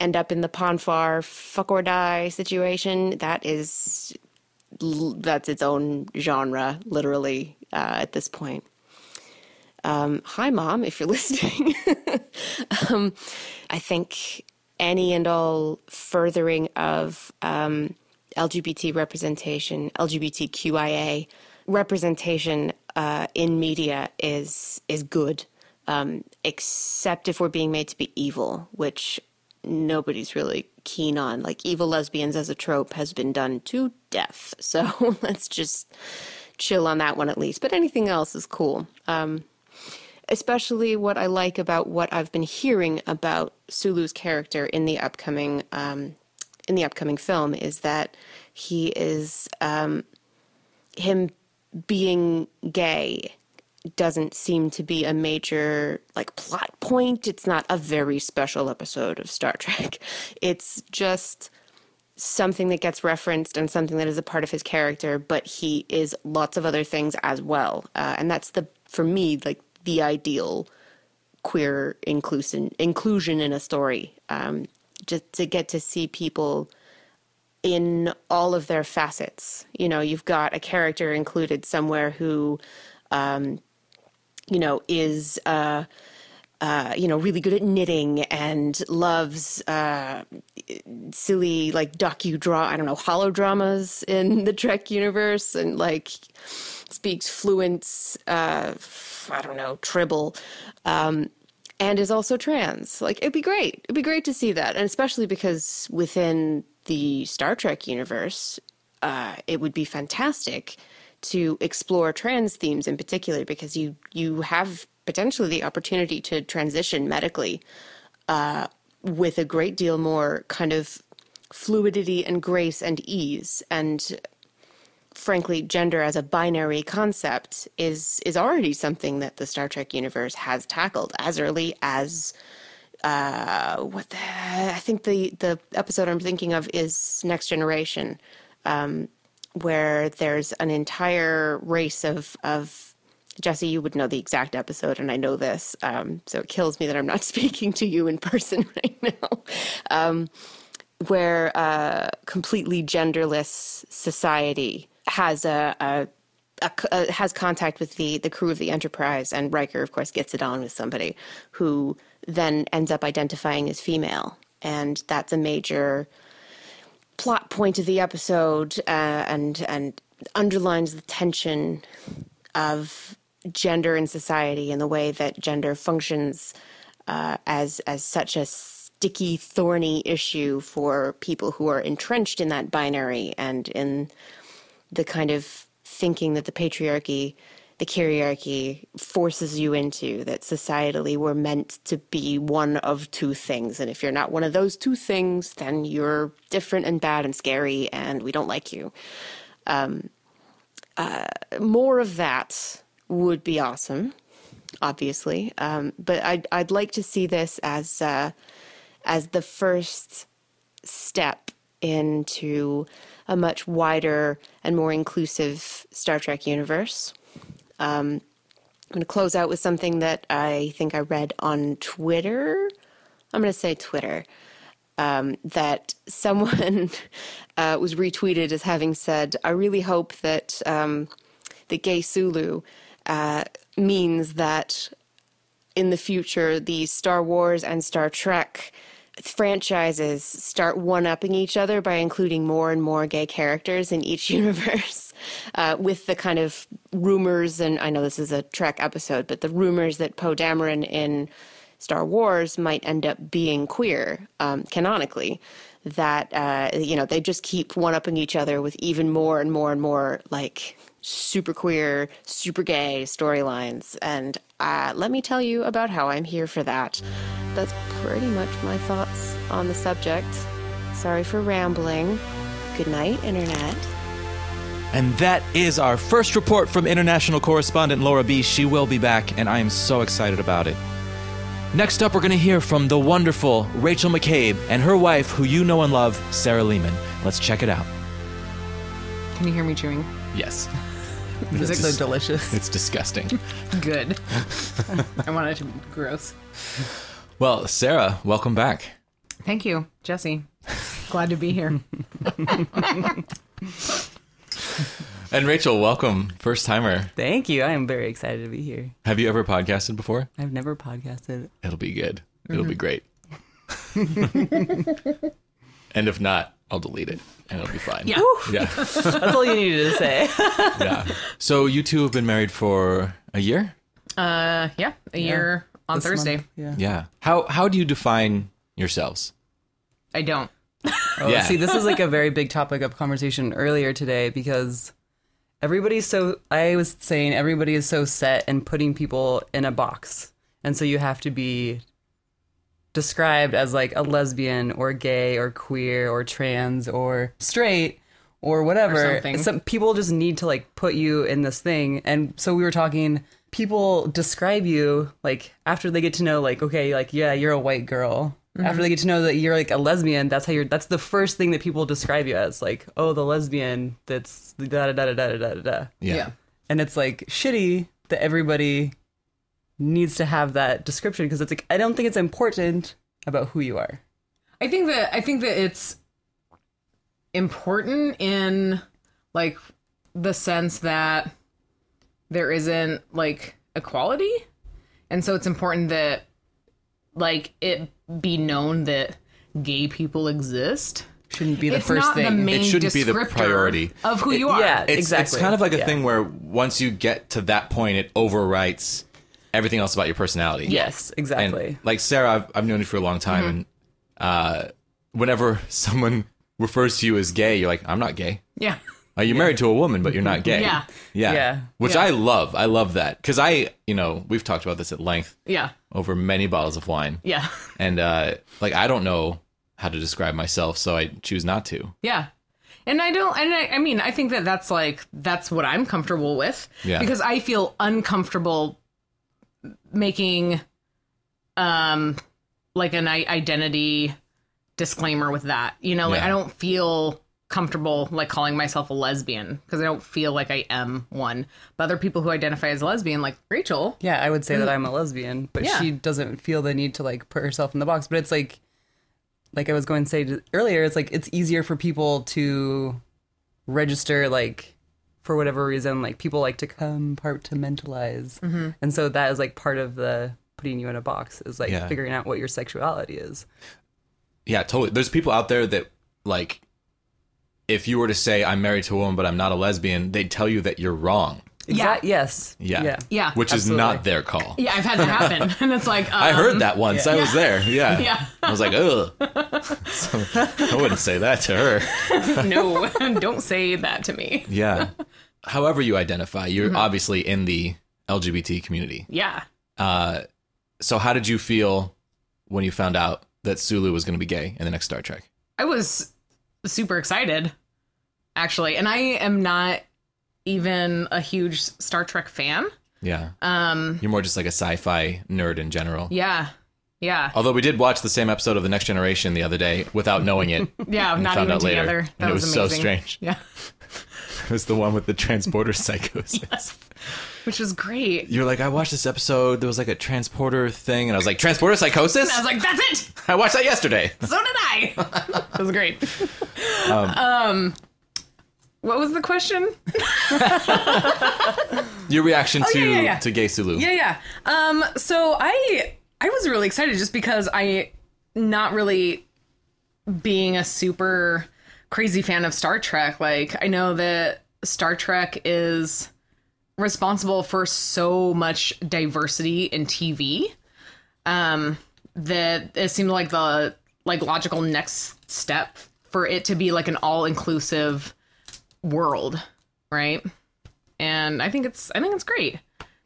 end up in the Pon farr fuck or die situation. That is that's its own genre, literally uh, at this point. Um, hi, mom, if you're listening. um, I think any and all furthering of um, LGBT representation, LGBTQIA representation uh, in media is is good, um, except if we're being made to be evil, which nobody's really keen on. Like evil lesbians as a trope has been done to death, so let's just chill on that one at least. But anything else is cool. Um, especially what I like about what I've been hearing about Sulu's character in the upcoming um, in the upcoming film is that he is um, him being gay doesn't seem to be a major like plot point. It's not a very special episode of Star Trek. It's just something that gets referenced and something that is a part of his character, but he is lots of other things as well. Uh, and that's the for me like the ideal queer inclusion inclusion in a story. Um, just to get to see people in all of their facets. You know, you've got a character included somewhere who, um, you know, is. Uh, uh, you know, really good at knitting and loves uh, silly like docudrama, I don't know, holodramas in the Trek universe, and like speaks fluent, uh, I don't know, tribble, um, and is also trans. Like, it'd be great. It'd be great to see that, and especially because within the Star Trek universe, uh, it would be fantastic to explore trans themes in particular because you you have potentially the opportunity to transition medically uh, with a great deal more kind of fluidity and grace and ease. And frankly gender as a binary concept is is already something that the Star Trek universe has tackled as early as uh, what the I think the the episode I'm thinking of is Next Generation, um, where there's an entire race of of Jesse, you would know the exact episode, and I know this, um, so it kills me that I'm not speaking to you in person right now. Um, where a completely genderless society has a, a a, a, has contact with the the crew of the Enterprise, and Riker, of course, gets it on with somebody who then ends up identifying as female, and that's a major plot point of the episode, uh, and and underlines the tension of gender in society and the way that gender functions uh, as as such a sticky, thorny issue for people who are entrenched in that binary and in the kind of thinking that the patriarchy the kyriarchy forces you into that societally we're meant to be one of two things. And if you're not one of those two things then you're different and bad and scary and we don't like you. Um, uh, more of that would be awesome obviously. Um, but I'd, I'd like to see this as uh, as the first step into a much wider and more inclusive Star Trek universe um, I'm going to close out with something that I think I read on Twitter. I'm going to say Twitter. Um, that someone uh, was retweeted as having said, "I really hope that um, the gay Sulu uh, means that in the future the Star Wars and Star Trek franchises start one upping each other by including more and more gay characters in each universe, uh, with the kind of rumors, and I know this is a Trek episode, but the rumors that Poe Dameron in Star Wars might end up being queer um, canonically. That uh, you know they just keep one upping each other with even more and more and more like super queer, super gay storylines. And uh, let me tell you about how I'm here for that. That's pretty much my thoughts on the subject. Sorry for rambling. Good night, Internet. And that is our first report from international correspondent Laura B. She will be back, and I am so excited about it. Next up, we're going to hear from the wonderful Rachel McCabe and her wife, who you know and love, Sarah Lehman. Let's check it out. Can you hear me chewing? Yes. Is it so It's- delicious? It's disgusting. Good. I want it to be gross. well, Sarah, welcome back. Thank you, Jesse. Glad to be here. And Rachel, welcome, first timer. Thank you. I am very excited to be here. Have you ever podcasted before? I've never podcasted. It'll be good. It'll be mm-hmm. great. and if not, I'll delete it and it'll be fine. Yeah. Yeah. That's all you needed to say. yeah. So you two have been married for a year? Uh, yeah, a year on This Thursday. month, Yeah. Yeah. How how do you define yourselves? I don't. Oh, Yeah. See, this is like a very big topic of conversation earlier today because everybody's so. I was saying everybody is so set and putting people in a box, and so you have to be described as like a lesbian or gay or queer or trans or straight or whatever. Or Some people just need to like put you in this thing. And so we were talking people describe you like after they get to know like okay, like yeah, you're a white girl. Mm-hmm. After they get to know that you're like a lesbian, that's how you're that's the first thing that people describe you as like, oh, the lesbian that's da da da da da da da. Yeah. yeah. And it's like shitty that everybody needs to have that description because it's like I don't think it's important about who you are. I think that I think that it's important in like the sense that there isn't like equality. And so it's important that like it be known that gay people exist. Shouldn't be the it's first not thing. the main It shouldn't be the priority. of who you are. yeah, It's, exactly. it's kind of like a Yeah. thing where once you get to that point, it overwrites everything else about your personality. Yes, And exactly. like Sarah, I've, I've known you for a long time, and uh, whenever someone refers to you as gay, you're like, I'm not gay. Yeah. Uh, you're married to a woman, but you're not gay. Yeah. Yeah. Yeah. Which Yeah. I love. I love that. Because I, you know, we've talked about this at length Yeah. over many bottles of wine. Yeah. And, uh, like, I don't know how to describe myself, so I choose not to. Yeah. And I don't, and I, I mean, I think that that's like, that's what I'm comfortable with. Yeah. Because I feel uncomfortable making, um, like an identity disclaimer with that. You know, like Yeah. I don't feel comfortable like calling myself a lesbian because I don't feel like I am one. But other people who identify as lesbian, like Rachel, Yeah, I would say that I'm a lesbian, but Yeah. she doesn't feel the need to like put herself in the box. But it's like, like I was going to say earlier, it's like it's easier for people to register like for whatever reason. Like people like to compartmentalize, Mm-hmm. and so that is like part of the putting you in a box is like Yeah. figuring out what your sexuality is. Yeah, totally. There's people out there that, like, if you were to say, I'm married to a woman, but I'm not a lesbian, they'd tell you that you're wrong. Yeah. Yes. Yeah. Yeah. Yeah. Which is not their call. yeah, I've had that happen. and it's like, um, I heard that once. I was there. Yeah. Yeah. I was like, ugh. So, I wouldn't say that to her. no, don't say that to me. Yeah. However you identify, you're Mm-hmm. obviously in the LGBT community. Yeah. Uh, so how did you feel when you found out that Sulu was going to be gay in the next Star Trek? I was super excited, actually, and I am not even a huge Star Trek fan. Yeah. Um, You're more just like a sci-fi nerd in general. yeah, yeah, Although we did watch the same episode of The Next Generation the other day without knowing it. yeah. and Not found even out later, together. and That it was, was so strange. Yeah, It was the one with the transporter psychosis. which was great. You're like, I watched this episode. There was like a transporter thing, and I was like, transporter psychosis. I was like, that's it. I watched that yesterday. So did I. it was great. Um, what was the question? Your reaction to Oh, yeah, yeah, yeah. to gay Sulu? Yeah, yeah. Um, so I I was really excited just because I not really being a super crazy fan of Star Trek. Like I know that Star Trek is responsible for so much diversity in TV. Um, that it seemed like the like logical next step for it to be like an all inclusive world, right? and I think it's I think it's great.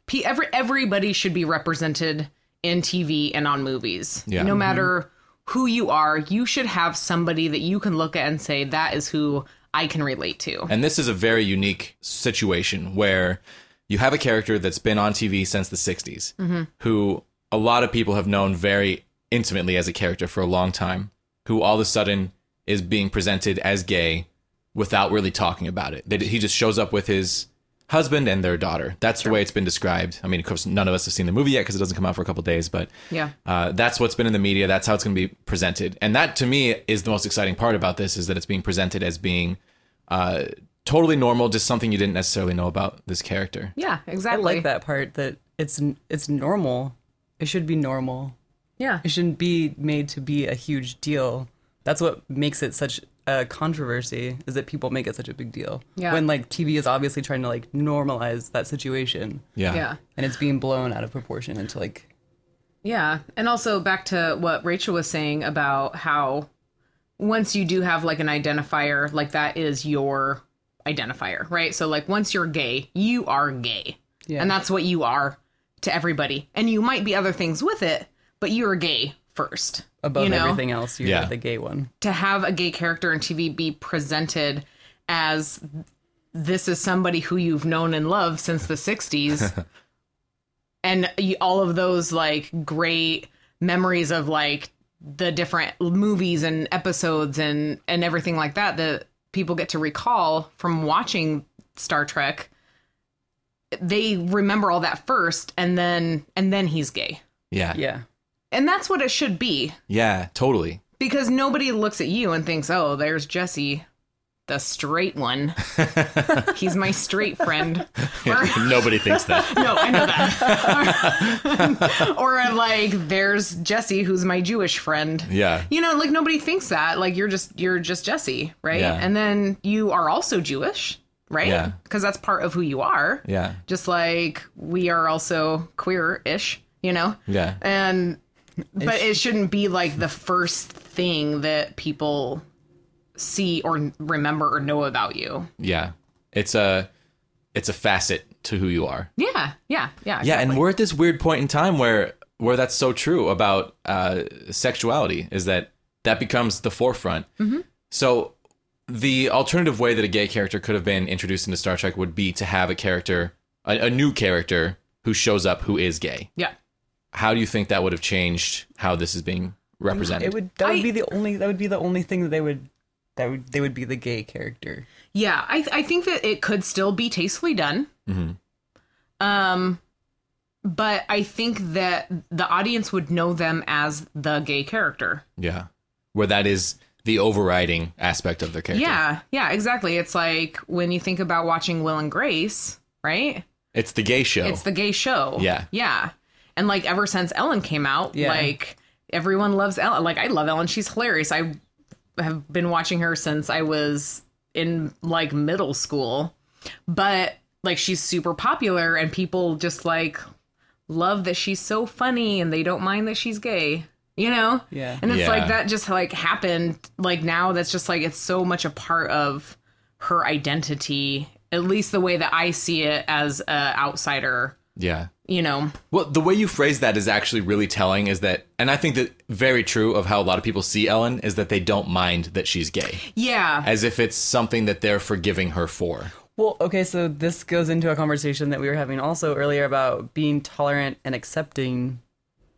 P- every everybody should be represented in TV and on movies. Yeah. No matter who you are, you should have somebody that you can look at and say that is who I can relate to. And this is a very unique situation where you have a character that's been on TV since the 60s, Mm-hmm. who a lot of people have known very intimately as a character for a long time, who all of a sudden is being presented as gay without really talking about it. They, he just shows up with his husband and their daughter. That's the way it's been described. I mean, of course, none of us have seen the movie yet because it doesn't come out for a couple days, but Yeah. uh, that's what's been in the media. That's how it's going to be presented, and that to me is the most exciting part about this is that it's being presented as being uh, totally normal, just something you didn't necessarily know about this character. Yeah, exactly. I exactly. like that part that it's it's normal. It should be normal. Yeah. It shouldn't be made to be a huge deal. That's what makes it such a controversy is that people make it such a big deal. Yeah. When like TV is obviously trying to like normalize that situation Yeah, Yeah. and it's being blown out of proportion into like Yeah. And also back to what Rachel was saying about how once you do have like an identifier, like that is your identifier, right? So like once you're gay, you are gay. Yeah. And that's what you are to everybody. And you might be other things with it, but you're gay first. above you know? everything else. You're Yeah. the gay one. to have a gay character in TV be presented as this is somebody who you've known and loved since the 60s and all of those like great memories of like the different movies and episodes and and everything like that that people get to recall from watching Star Trek they remember all that first and then and then he's gay yeah, yeah, Yeah. And that's what it should be Yeah, totally. because nobody looks at you and thinks, "Oh, there's Jesse, the straight one. He's my straight friend." Or, Nobody thinks that. no, I know that. or like, there's Jesse, who's my Jewish friend. Yeah, You know, like nobody thinks that. Like you're just you're just Jesse, right? Yeah. And then you are also Jewish, right? Yeah. Because that's part of who you are. yeah, Just like we are also queer-ish, you know. yeah. And but it shouldn't be like the first thing that people see or remember or know about you. Yeah. It's a it's a facet to who you are. Yeah, yeah, yeah. Yeah, and we're at this weird point in time where where that's so true about uh, sexuality is that that becomes the forefront. Mm-hmm. So the alternative way that a gay character could have been introduced into Star Trek would be to have a character, a, a new character who shows up who is gay. yeah. How do you think that would have changed how this is being represented? It would that would I- be the only that would be the only thing that they would that would they would be the gay character. Yeah, I I think that it could still be tastefully done. Mm-hmm. Um but I think that the audience would know them as the gay character. yeah, where that is the overriding aspect of their character. Yeah, yeah, exactly. It's like when you think about watching Will and Grace, right? it's the gay show. It's the gay show. Yeah. Yeah. And like ever since Ellen came out, Yeah. like everyone loves Ellen. Like I love Ellen. She's hilarious. I have been watching her since I was in like middle school. But like she's super popular and people just like love that she's so funny and they don't mind that she's gay. You know? Yeah. And it's Yeah. like that just like happened like now that's just like it's so much a part of her identity, at least the way that I see it as a outsider, yeah. you know. Well, the way you phrase that is actually really telling. Is that, and I think that very true of how a lot of people see Ellen is that they don't mind that she's gay, Yeah. as if it's something that they're forgiving her for. Well, okay, so this goes into a conversation that we were having also earlier about being tolerant and accepting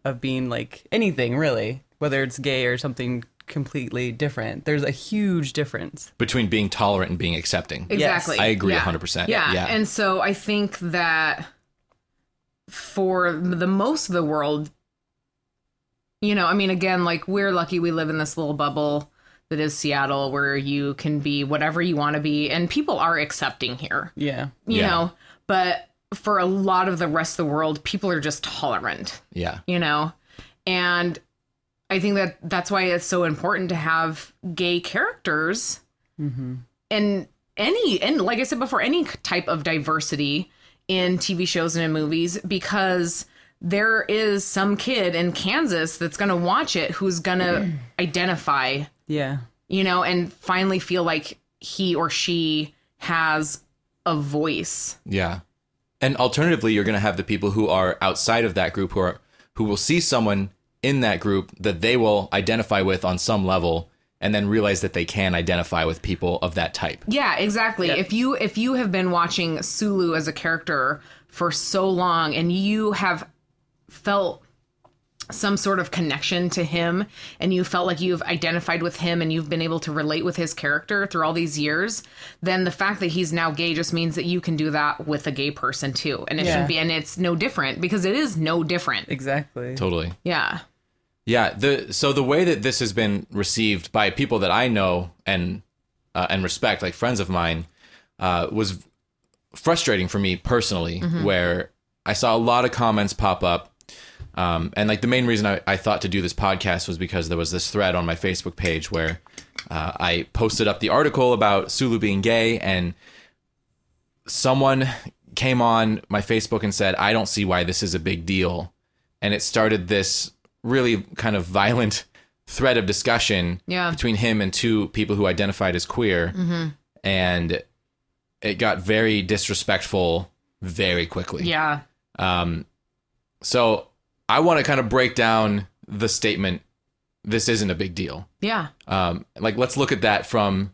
of being like anything really, whether it's gay or something completely different. There's a huge difference. Between being tolerant and being accepting. Exactly. I agree Yeah. 100%. Yeah. Yeah. And so I think that for the most of the world, you know, I mean, again, like we're lucky we live in this little bubble that is Seattle where you can be whatever you want to be and people are accepting here, Yeah. you Yeah. know, but for a lot of the rest of the world, people are just tolerant. Yeah. you know and i think that that's why it's so important to have gay characters mm-hmm. and any and like i said before any type of diversity in tv shows and in movies because there is some kid in kansas that's going to watch it who's going to identify Yeah. you know and finally feel like he or she has a voice Yeah. And alternatively, you're going to have the people who are outside of that group who are who will see someone in that group that they will identify with on some level and then realize that they can identify with people of that type. Yeah, exactly. If you if you have been watching Sulu as a character for so long and you have felt some sort of connection to him and you felt like you've identified with him and you've been able to relate with his character through all these years, then the fact that he's now gay just means that you can do that with a gay person too. And it Yeah. shouldn't be and it's no different because it is no different. Exactly. Totally. Yeah. Yeah. The so the way that this has been received by people that I know and uh, and respect, like friends of mine, uh, was frustrating for me personally. Where I saw a lot of comments pop up. Um, and like the main reason I, I thought to do this podcast was because there was this thread on my Facebook page where uh, I posted up the article about Sulu being gay, and someone came on my Facebook and said, I don't see why this is a big deal. And it started this really kind of violent thread of discussion Yeah. between him and two people who identified as queer. And it got very disrespectful very quickly. Yeah. Um, so I want to kind of break down the statement. This isn't a big deal. Yeah. Um, like let's look at that from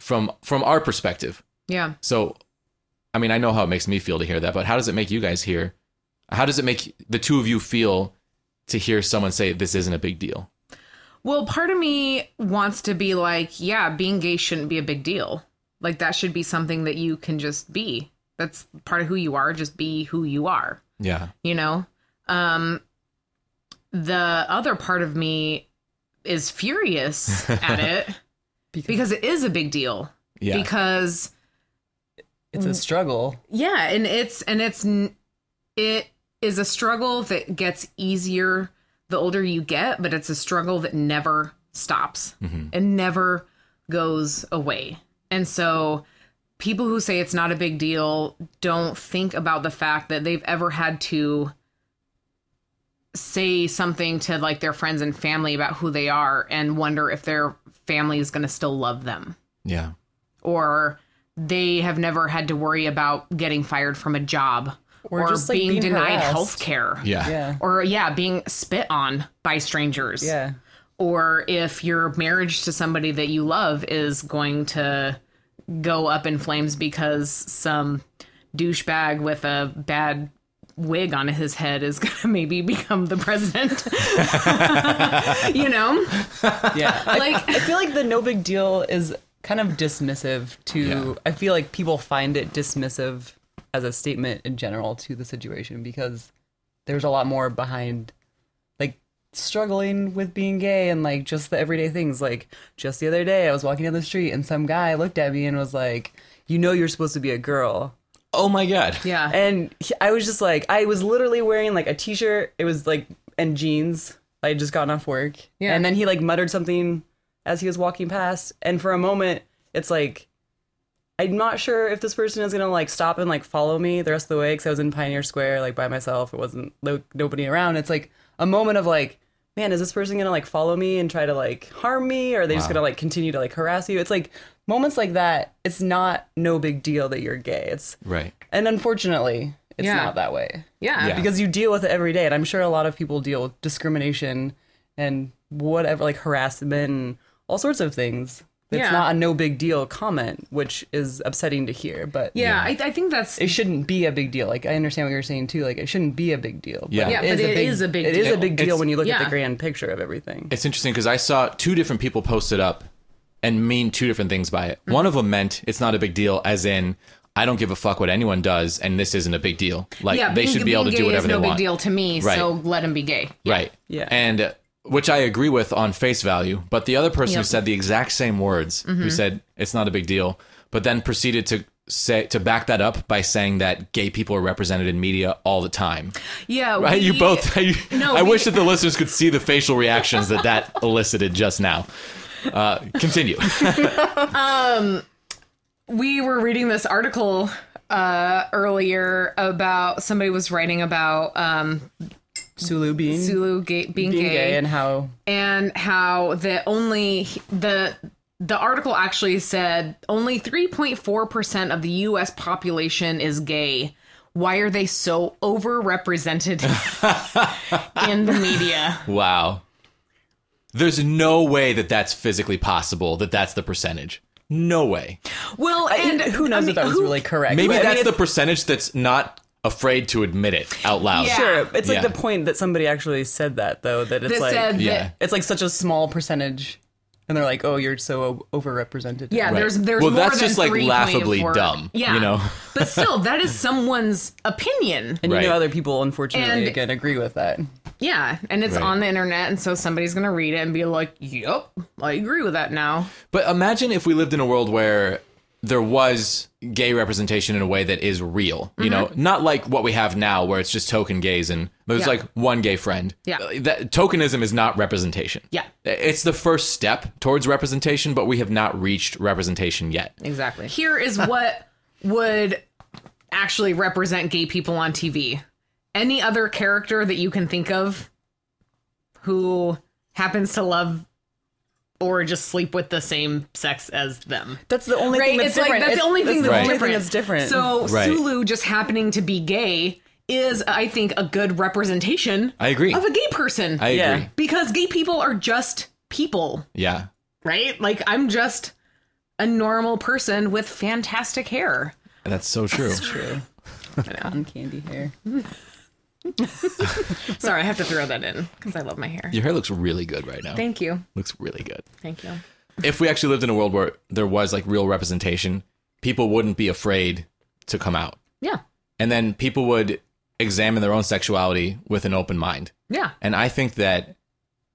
from from our perspective. Yeah. So, I mean, I know how it makes me feel to hear that, but how does it make you guys hear? How does it make the two of you feel to hear someone say this isn't a big deal? Well, part of me wants to be like, yeah, being gay shouldn't be a big deal. Like that should be something that you can just be. That's part of who you are, just be who you are, Yeah. you know? Um the other part of me is furious at it Because, because it is a big deal. Yeah. Because it's a struggle. yeah, and it's and it's it is a struggle that gets easier the older you get, but it's a struggle that never stops mm-hmm. and never goes away. And so people who say it's not a big deal don't think about the fact that they've ever had to say something to like their friends and family about who they are and wonder if their family is going to still love them Yeah. or they have never had to worry about getting fired from a job Or or, just, like, being, being denied harassed. health care Yeah. Yeah. or yeah being spit on by strangers Yeah. or if your marriage to somebody that you love is going to go up in flames because some douchebag with a bad wig on his head is going to maybe become the president you know Yeah. I, Like- I feel like the no big deal is kind of dismissive to Yeah. I feel like people find it dismissive as a statement in general to the situation because there's a lot more behind like struggling with being gay and like just the everyday things like just the other day I was walking down the street and some guy looked at me and was like you know you're supposed to be a girl Oh my god. yeah and he- I was just like, I was literally wearing like a t-shirt. It was like and jeans. I had just gotten off work. Yeah. And then he like muttered something as he was walking past. And for a moment, it's like, I'm not sure if this person is gonna like stop and like follow me the rest of the way because I was in Pioneer Square like by myself. It wasn't no, nobody around. It's like a moment of like, man, is this person gonna like follow me and try to like harm me, or are they just gonna like continue to like harass you? It's like moments like that. It's not no big deal that you're gay. It's Right. and unfortunately, it's Yeah. not that way. yeah Yeah. Because you deal with it every day. And I'm sure a lot of people deal with discrimination and whatever, like harassment and all sorts of things. It's Yeah. not a no big deal comment, which is upsetting to hear. But yeah I, I think that's it shouldn't be a big deal. Like I understand what you're saying too. Like it shouldn't be a big deal. Yeah. Yeah, but it is a big It is a deal. big deal It's- when you look at the grand picture of everything. It's interesting because I saw two different people post it up and mean two different things by it. One of them meant it's not a big deal, as in I don't give a fuck what anyone does, and this isn't a big deal. Like yeah they being- should be able to do gay whatever is no they big deal to me Right. so let him be gay Right. Yeah. And uh, which I agree with on face value, but the other person who said the exact same words, who said it's not a big deal, but then proceeded to say to back that up by saying that gay people are represented in media all the time. yeah Right? you both. I, No, I we- wish that the listeners could see the facial reactions that that elicited just now. Uh, continue. we were reading this article uh earlier about somebody was writing about um Sulu being Zulu gay, being, being gay, gay and how and how the only the the article actually said only 3.4% of the US population is gay. Why are they so overrepresented in the media? Wow. There's no way that that's physically possible. That that's the percentage. No way. Well, and who knows I mean, if that was who- really correct. Maybe But, I mean, that's the percentage that's not afraid to admit it out loud. Yeah. Sure, it's like Yeah. the point that somebody actually said that though. That it's That like said Yeah. that it's like such a small percentage, and they're like, "Oh, you're so o- overrepresented." Yeah, Right. there's there's Well, more that's than just, like, 3.4 laughably dumb, Yeah, you know? but still, that is someone's opinion. and you Right. know other people unfortunately And- again agree with that. Yeah, and it's Right. on the internet, and so somebody's gonna read it and be like, "Yep, I agree with that now." But imagine if we lived in a world where there was gay representation in a way that is real, you know, not like what we have now where it's just token gays and there's Mm-hmm. Yeah. like one gay friend. Yeah. Uh, That tokenism is not representation. Yeah. It's the first step towards representation, but we have not reached representation yet. Exactly. Here is what would actually represent gay people on TV. Any other character that you can think of who happens to love or just sleep with the same sex as them. That's the only Right? thing that's It's like different. that's the only thing that's the only different. that's different. So Right. Sulu just happening to be gay is, I think, a good representation I agree. of a gay person. I Yeah. agree. because gay people are just people, Yeah. right? Like I'm just a normal person with fantastic hair. That's so true. true. Cotton candy hair. Sorry, I have to throw that in because I love my hair. Your hair looks really good right now. Thank you. looks really good. Thank you. If we actually lived in a world where there was like real representation, people wouldn't be afraid to come out. Yeah. And then people would examine their own sexuality with an open mind. Yeah. And I think that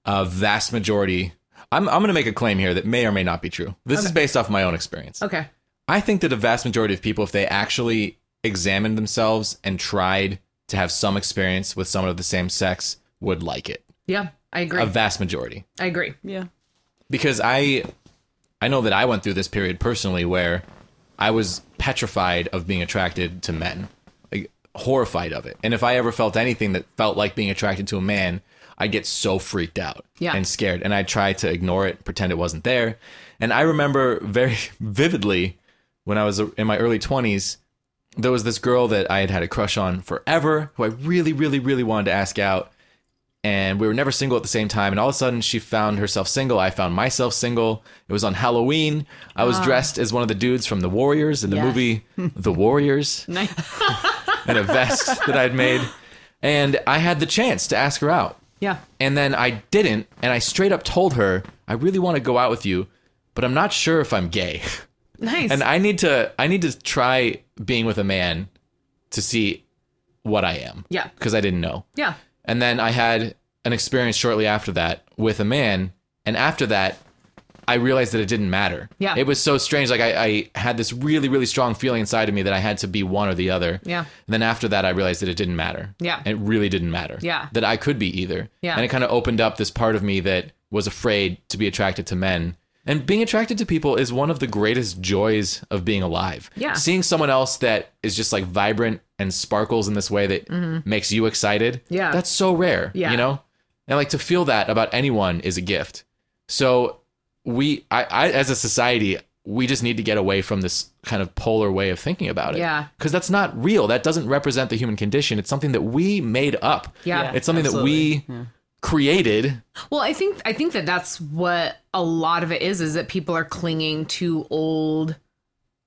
a vast majority, I'm, I'm going to make a claim here that may or may not be true. This is based off my own experience. Okay. I think that a vast majority of people, if they actually examined themselves and tried to have some experience with someone of the same sex, would like it. Yeah. I agree. A vast majority. I agree. Yeah. Because I, I know that I went through this period personally where I was petrified of being attracted to men, like horrified of it. And if I ever felt anything that felt like being attracted to a man, I'd get so freaked out Yeah. and scared. And I'd try to ignore it, pretend it wasn't there. And I remember very vividly when I was in my early 20s, there was this girl that I had had a crush on forever who I really, really, really wanted to ask out. And we were never single at the same time. And all of a sudden, she found herself single. I found myself single. It was on Halloween. I was ah. dressed as one of the dudes from The Warriors in the Yes. movie The Warriors Nice. in a vest that I'd made. And I had the chance to ask her out. Yeah. And then I didn't. And I straight up told her, I really want to go out with you, but I'm not sure if I'm gay. Nice. and I need to I need to try being with a man to see what I am. Yeah. Because I didn't know. yeah. And then I had an experience shortly after that with a man. And after that, I realized that it didn't matter. Yeah. It was so strange. Like I, I had this really, really strong feeling inside of me that I had to be one or the other. Yeah. And then after that, I realized that it didn't matter. Yeah. It really didn't matter. Yeah. That I could be either. Yeah. And it kind of opened up this part of me that was afraid to be attracted to men. And being attracted to people is one of the greatest joys of being alive. Yeah. Seeing someone else that is just like vibrant and sparkles in this way that makes you excited. Mm-hmm. Yeah. That's so rare. Yeah. You know? And like to feel that about anyone is a gift. So we I, I as a society, we just need to get away from this kind of polar way of thinking about it. Yeah. Because that's not real. That doesn't represent the human condition. It's something that we made up. Yeah. Yeah. It's something absolutely. that we created. Well, I think I think that that's what a lot of it is is that people are clinging to old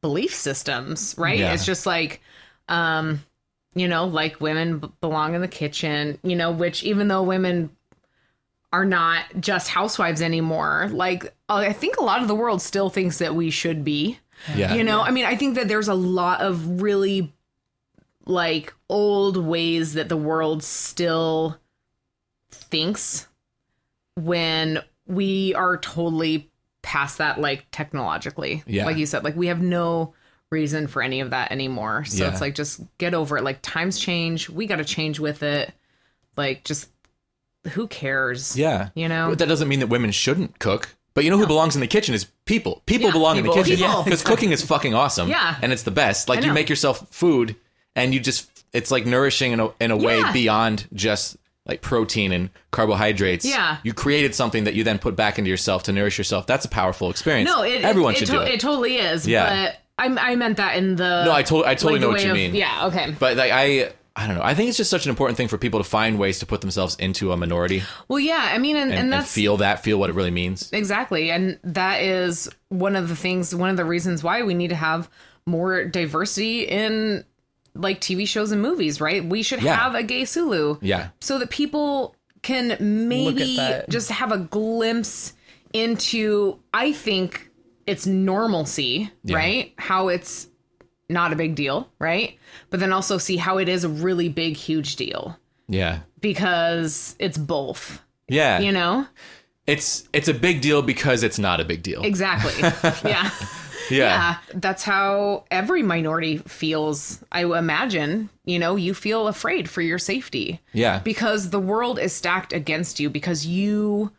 belief systems, right? Yeah. It's just like um you know, like women b- belong in the kitchen, you know, which even though women are not just housewives anymore, like uh, I think a lot of the world still thinks that we should be. Yeah. You know, I mean, I think that there's a lot of really like old ways that the world still thinks when we are totally past that like technologically. Yeah. Like you said, like we have no reason for any of that anymore. So Yeah. it's like just get over it. Like times change, we got to change with it. Like just who cares? Yeah. You know? But that doesn't mean that women shouldn't cook. But you know who belongs in the kitchen is people. People Yeah, belong in the kitchen. People. Because cooking is fucking awesome. Yeah. And it's the best. Like you make yourself food and you just it's like nourishing in a in a way beyond just like protein and carbohydrates. Yeah. You created something that you then put back into yourself to nourish yourself. That's a powerful experience. No, it, everyone it, should it, do it. It totally is. Yeah. But I, I meant that in the. No, I tot- I totally like, know what you of- mean. Yeah. Okay. But like I I don't know. I think it's just such an important thing for people to find ways to put themselves into a minority Well, yeah. I mean, and, and, and and feel that, feel what it really means. Exactly. And that is one of the things, one of the reasons why we need to have more diversity in like TV shows and movies, right? We should Yeah. have a gay Sulu. Yeah. So that people can maybe just have a glimpse into I think it's normalcy, Yeah. right? How it's not a big deal, right? But then also see how it is a really big, huge deal Yeah. because it's both, Yeah. you know? It's it's a big deal because it's not a big deal. Exactly. yeah. Yeah. Yeah. That's how every minority feels, I imagine. You know, you feel afraid for your safety. Yeah. Because the world is stacked against you because you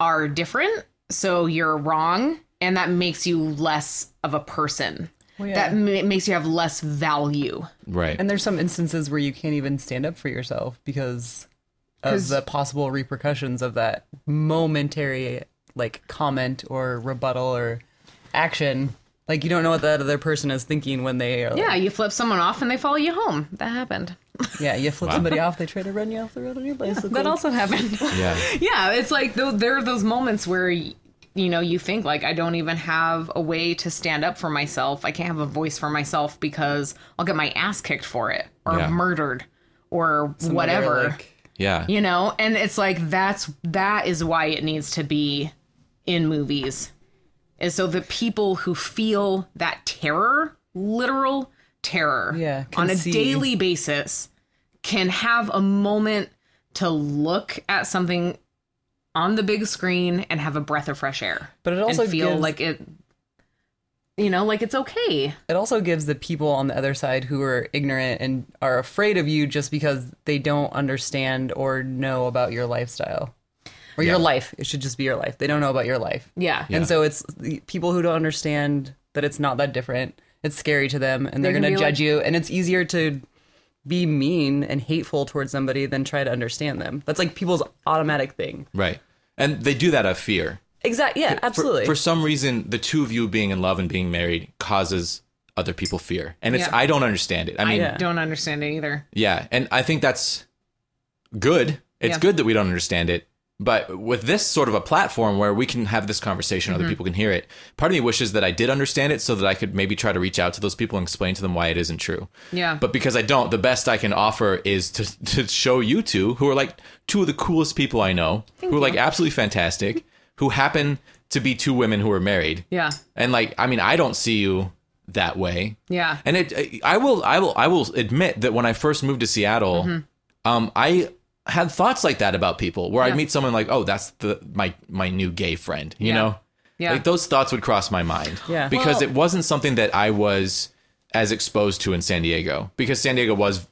are different. So you're wrong. And that makes you less of a person. yeah. That m- makes you have less value. Right. And there's some instances where you can't even stand up for yourself because of the possible repercussions of that momentary like comment or rebuttal or action. Like you don't know what that other person is thinking when they are like, Yeah, you flip someone off and they follow you home. That happened. yeah, you flip somebody off, they try to run you off the road on your bicycle. That also happened. yeah. yeah, it's like th- there are those moments where y- you know you think like I don't even have a way to stand up for myself. I can't have a voice for myself because I'll get my ass kicked for it or Yeah. murdered or Somebody whatever. are like, Yeah. you know, and it's like that's that is why it needs to be in movies. Is so the people who feel that terror, literal terror, Yeah, on a see. daily basis, can have a moment to look at something on the big screen and have a breath of fresh air. But it also and feel gives- like it, you know, like it's okay. It also gives the people on the other side who are ignorant and are afraid of you just because they don't understand or know about your lifestyle. Or your life. It should just be your life. They don't know about your life. Yeah. Yeah. And so it's people who don't understand that it's not that different. It's scary to them and they're can going to judge like- you. And it's easier to be mean and hateful towards somebody than try to understand them. That's like people's automatic thing. Right. And they do that out of fear. Exactly. Yeah, absolutely. For, some reason, the two of you being in love and being married causes other people fear. And it's Yeah. I don't understand it. I mean, I don't understand it either. Yeah. And I think that's good. It's Yeah. good that we don't understand it. But with this sort of a platform where we can have this conversation, Mm-hmm. other people can hear it. Part of me wishes that I did understand it so that I could maybe try to reach out to those people and explain to them why it isn't true. Yeah. But because I don't, the best I can offer is to to show you two, who are like two of the coolest people I know, who are like absolutely fantastic, who happen to be two women who are married. Yeah. And like, I mean, I don't see you that way. Yeah. And it, I will, I will, I will admit that when I first moved to Seattle, Mm-hmm. um, I had thoughts like that about people, where Yeah. I'd meet someone like, oh, that's the my my new gay friend, you Yeah. know. Yeah. Like those thoughts would cross my mind. Yeah. Because Well- it wasn't something that I was as exposed to in San Diego. Because San Diego was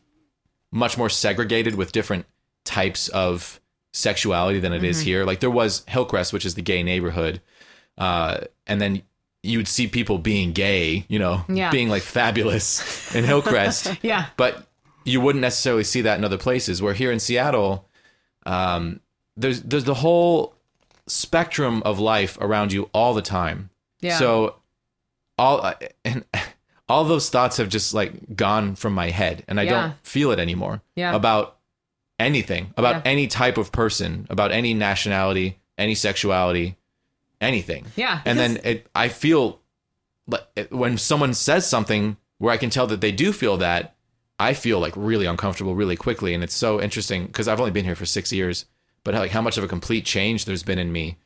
much more segregated with different types of sexuality than it is Mm-hmm. here. Like there was Hillcrest, which is the gay neighborhood, uh, and then you'd see people being gay, you know, Yeah. being like fabulous in Hillcrest. Yeah. But you wouldn't necessarily see that in other places. Where here in Seattle, um, there's there's the whole spectrum of life around you all the time. Yeah. So all and all those thoughts have just like gone from my head, and I Yeah. don't feel it anymore. Yeah. About anything, about Yeah. any type of person, about any nationality, any sexuality, anything. Yeah, And then it, I feel like when someone says something where I can tell that they do feel that, I feel like really uncomfortable really quickly, and it's so interesting because I've only been here for six years, but like how much of a complete change there's been in me.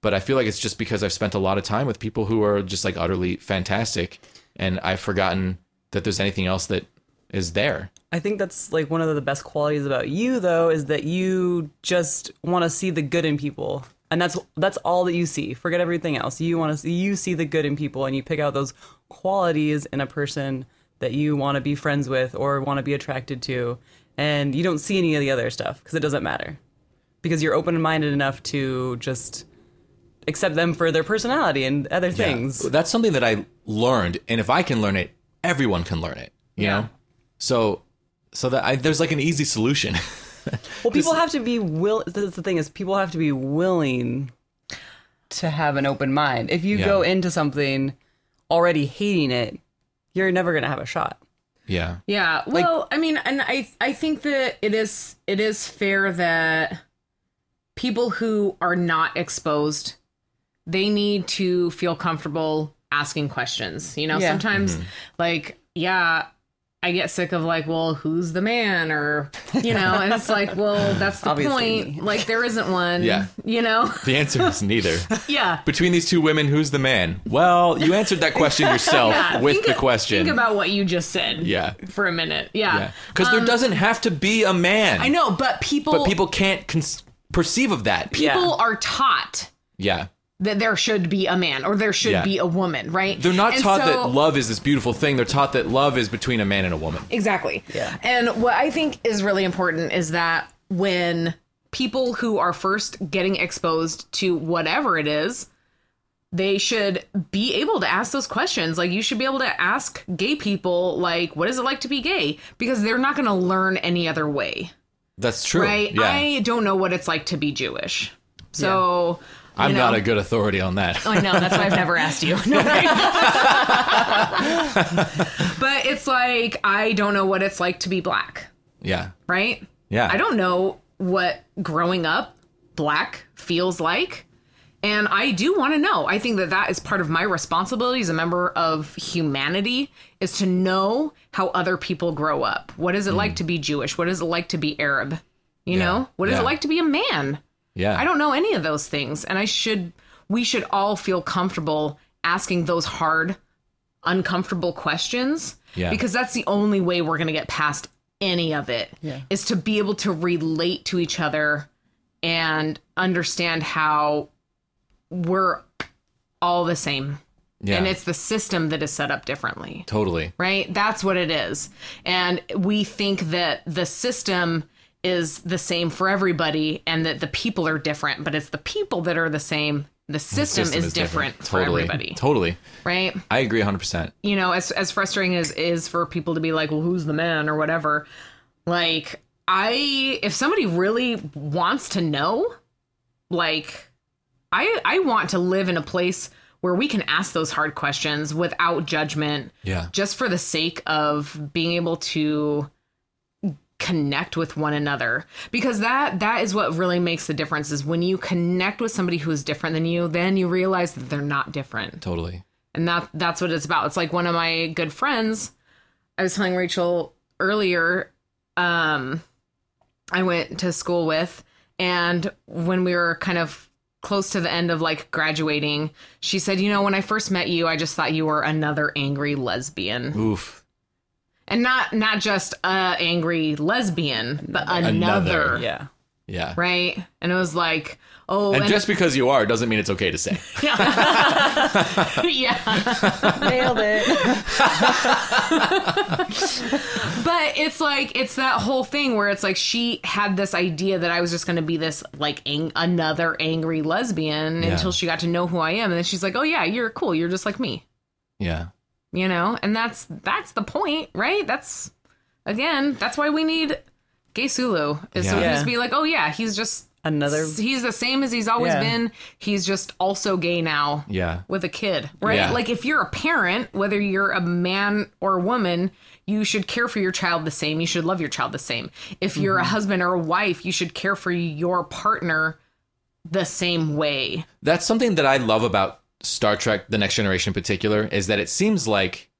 But I feel like it's just because I've spent a lot of time with people who are just like utterly fantastic, and I've forgotten that there's anything else that is there. I think that's like one of the best qualities about you though is that you just want to see the good in people. And that's that's all that you see. Forget everything else. You want to see you see the good in people and you pick out those qualities in a person that you want to be friends with or want to be attracted to and you don't see any of the other stuff because it doesn't matter. Because you're open-minded enough to just accept them for their personality and other things. Yeah. That's something that I learned, and if I can learn it, everyone can learn it. You Yeah. know, so so that I, there's like an easy solution. Well, people have to be will. That's the thing is, people have to be willing to have an open mind. If you Yeah. go into something already hating it, you're never gonna have a shot. yeah, Yeah. Well, I mean, and I I think that it is it is fair that people who are not exposed they need to feel comfortable asking questions. You know, Yeah. sometimes mm-hmm. like yeah, I get sick of like, well, who's the man? Or, you know, and it's like, well, that's the Obviously point. Like, there isn't one. Yeah. You know? The answer is neither. Yeah. Between these two women, who's the man? Well, you answered that question yourself Yeah, with think the question. Think about what you just said. Yeah. For a minute. Yeah. yeah. Because there um, doesn't have to be a man. I know, but people But people can't con- perceive of that. people Yeah. are taught Yeah. That there should be a man or there should Yeah. be a woman, right? They're not And taught so- that love is this beautiful thing. They're taught that love is between a man and a woman. Exactly. Yeah. And what I think is really important is that when people who are first getting exposed to whatever it is, they should be able to ask those questions. Like you should be able to ask gay people like what is it like to be gay because they're not going to learn any other way, That's true. right? Yeah. I don't know what it's like to be Jewish. So I'm you not a good authority on that. I know that's why I've never asked you. No, right? but it's like I don't know what it's like to be black, yeah. right? Yeah. I don't know what growing up black feels like. And I do want to know. I think that that is part of my responsibility as a member of humanity is to know how other people grow up. What is it like to be Jewish? What is it like to be Arab? You Mm. Yeah. know? What is Yeah. it like to be a man? Yeah. I don't know any of those things. And I should, we should all feel comfortable asking those hard, uncomfortable questions. Yeah. Because that's the only way we're going to get past any of it Yeah. is to be able to relate to each other and understand how we're all the same. Yeah. And it's the system that is set up differently totally. right? That's what it is. And we think that the system is the same for everybody and that the people are different, but it's the people that are the same. The system, System is, different, for Totally. everybody, Totally. right? I agree 100%. You know, as as frustrating as is for people to be like, "Well, who's the man?" or whatever. Like, I if somebody really wants to know, like, I I want to live in a place where we can ask those hard questions without judgment Yeah. just for the sake of being able to connect with one another because that that is what really makes the difference is when you connect with somebody who is different than you then you realize that they're not different Totally. and that that's what it's about it's like one of my good friends i was telling rachel earlier um i went to school with and when we were kind of close to the end of like graduating she said you know when i first met you i just thought you were another angry lesbian Oof. And not not just a angry lesbian but another, Another. Yeah. Yeah. right and it was like oh And and- just because you are doesn't mean it's okay to say. yeah Nailed it. But it's like it's that whole thing where it's like she had this idea that I was just going to be this like ang- another angry lesbian Yeah. until she got to know who I am, and then she's like, "Oh yeah, you're cool. You're just like me," Yeah. You know. And that's that's the point, right? That's again, that's why we need Gay Sulu is so Yeah. can just be like, "Oh yeah, he's just Another. he's the same as he's always Yeah. been. He's just also gay now." Yeah. with a kid, right? Yeah. Like if you're a parent, whether you're a man or a woman, you should care for your child the same. You should love your child the same. If you're Mm-hmm. a husband or a wife, you should care for your partner the same way. That's something that I love about Star Trek The Next Generation in particular is that it seems like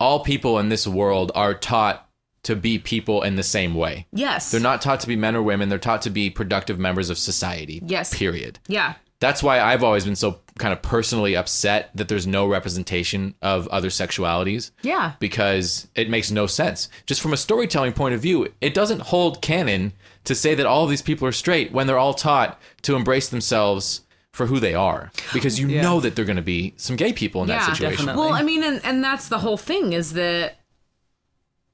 all people in this world are taught to be people in the same way. Yes. They're not taught to be men or women, they're taught to be productive members of society. Yes. Period. yeah. That's why I've always been so kind of personally upset that there's no representation of other sexualities. Yeah. because it makes no sense. Just from a storytelling point of view, it doesn't hold canon to say that all these people are straight when they're all taught to embrace themselves for who they are. Because you Yeah. know that they're going to be some gay people in Yeah, that situation. definitely. Well, I mean, and, and that's the whole thing is that,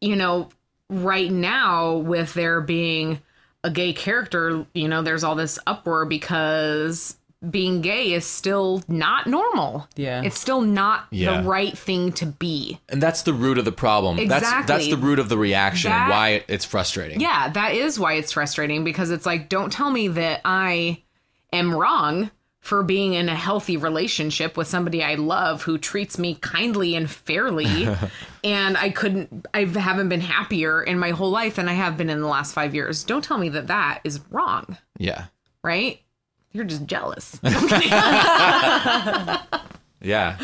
you know, right now with there being a gay character, you know, there's all this uproar because being gay is still not normal. Yeah. It's still not Yeah. the right thing to be. And that's the root of the problem. That's that's the root of the reaction and why it's frustrating. Yeah, that is why it's frustrating because it's like, don't tell me that I am wrong for being in a healthy relationship with somebody I love who treats me kindly and fairly. and I couldn't, I haven't been happier in my whole life than I have been in the last five years. Don't tell me that that is wrong, Yeah. right? You're just jealous. Yeah.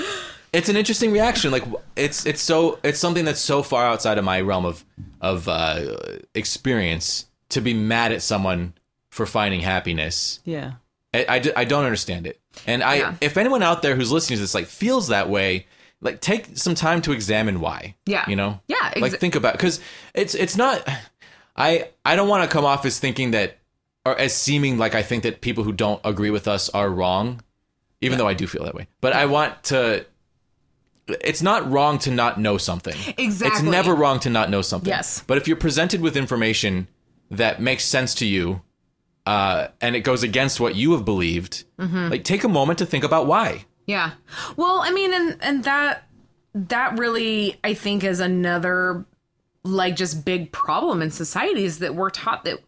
it's an interesting reaction. Like it's it's so it's something that's so far outside of my realm of of uh, experience to be mad at someone for finding happiness. Yeah. I, I, I don't understand it. And I Yeah. if anyone out there who's listening to this like feels that way, like take some time to examine why. Yeah. You know? Yeah, ex- like think about cuz it's it's not I I don't want to come off as thinking that or as seeming like I think that people who don't agree with us are wrong, even though I do feel that way. But I want to it's not wrong to not know something. Exactly. It's never wrong to not know something. Yes. But if you're presented with information that makes sense to you, uh, and it goes against what you have believed, Mm-hmm. like take a moment to think about why. Yeah. Well, I mean, and and that that really, I think, is another like just big problem in society is that we're taught that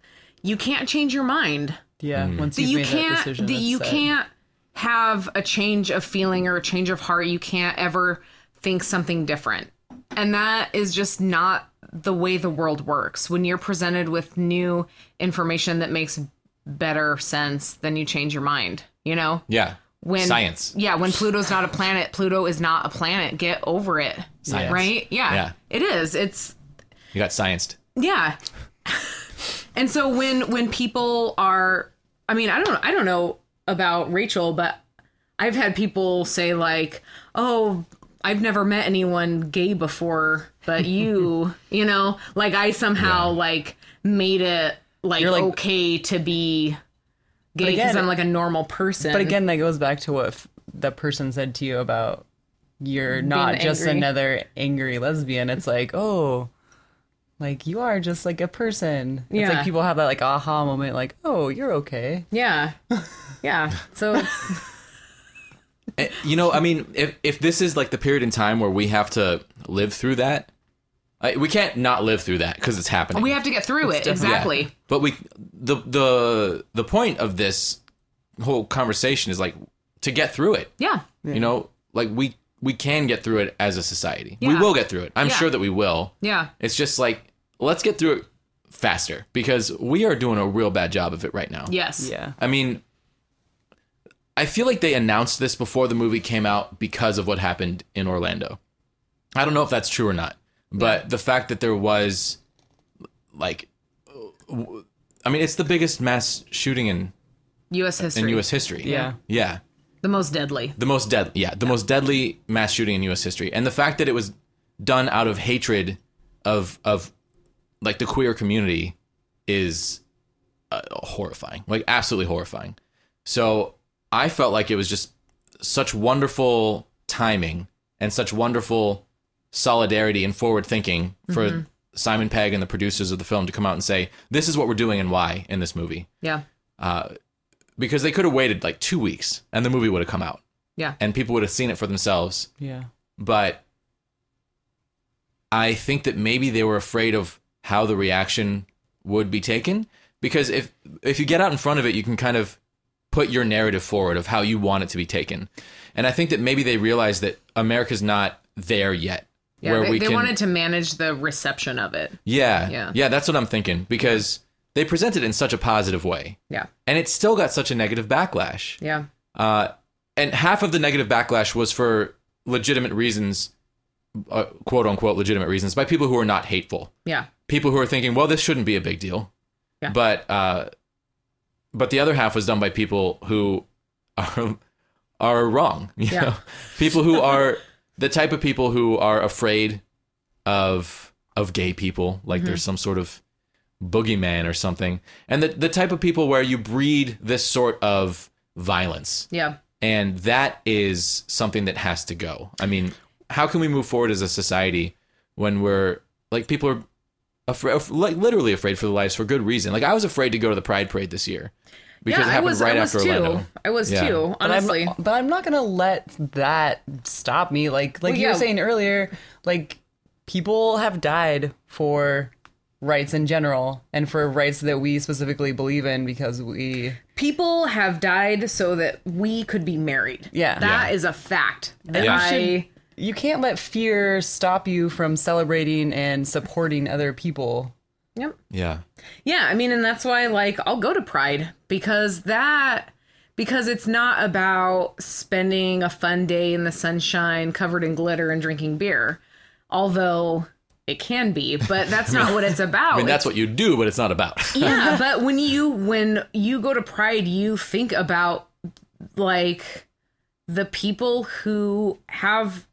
you can't change your mind. Yeah. Once That you've you made can't. decision, That you set. can't have a change of feeling or a change of heart. You can't ever think something different, and that is just not the way the world works. When you're presented with new information that makes better sense, then you change your mind. You know Yeah. when Science. Yeah, when Pluto's not a planet, Pluto is not a planet. Get over it. Science. Right? Yeah, Yeah. It is. It's You got scienced. yeah. and so when when people are I mean, I don't I don't know about Rachel, but I've had people say like, "Oh, I've never met anyone gay before, but you, you know, like I somehow like made it like, You're like- okay to be gay because I'm like a normal person." But again, that goes back to what f- the person said to you about you're not just another angry lesbian. It's like, oh, like you are just like a person. It's Yeah. like people have that like aha moment, like, oh, you're okay. Yeah. Yeah. So Eh, You know, I mean, if if this is like the period in time where we have to live through that, I, we can't not live through that because it's happening. we have to get through it. Yeah. Exactly. But we the the the point of this whole conversation is like to get through it. Yeah. You know, like we we can get through it as a society. We will get through it. I'm Yeah. sure that we will. Yeah. It's just like let's get through it faster because we are doing a real bad job of it right now. Yes. Yeah. I mean, I feel like they announced this before the movie came out because of what happened in Orlando. I don't know if that's true or not, but the fact that there was like I mean, it's the biggest mass shooting in U.S. history. in US history. Yeah. Yeah. The most deadly. The most dead yeah, the most deadly mass shooting in US history. And the fact that it was done out of hatred of of like the queer community is uh, horrifying. Like absolutely horrifying. So I felt like it was just such wonderful timing and such wonderful solidarity and forward thinking for mm-hmm. Simon Pegg and the producers of the film to come out and say, "This is what we're doing and why in this movie." Yeah. Uh, because they could have waited like 2 weeks and the movie would have come out Yeah. and people would have seen it for themselves. Yeah. But I think that maybe they were afraid of how the reaction would be taken because if if you get out in front of it, you can kind of put your narrative forward of how you want it to be taken. And I think that maybe they realized that America's not there yet. Yeah. where they we they can, wanted to manage the reception of it. yeah, Yeah. yeah, that's what I'm thinking because they presented it in such a positive way, Yeah. and it still got such a negative backlash. Yeah. Uh, and half of the negative backlash was for legitimate reasons, uh, quote unquote legitimate reasons, by people who are not hateful. Yeah. People who are thinking, well, this shouldn't be a big deal. Yeah. But uh, but the other half was done by people who are are wrong. You Yeah. know? people who are the type of people who are afraid of of gay people, like there's mhm. some sort of boogeyman or something, and the the type of people where you breed this sort of violence Yeah. and that is something that has to go. I mean, how can we move forward as a society when we're like people are afraid, like literally afraid for their lives for good reason? Like I was afraid to go to the Pride Parade this year because yeah, it happened I was, right I was after too. Orlando. I was Yeah. too, But honestly. I'm, but I'm not gonna let that stop me. Like like Well, you were saying earlier, like people have died for rights in general and for rights that we specifically believe in because we People have died so that we could be married. Yeah. that Yeah. is a fact. That Yeah. I you can't let fear stop you from celebrating and supporting other people. Yep. Yeah, Yeah, I mean, and that's why, like, I'll go to Pride because that because it's not about spending a fun day in the sunshine covered in glitter and drinking beer. Although it can be, but that's not what it's about. I mean, that's what you do, but it's not about. yeah, but when you when you go to Pride, you think about like the people who have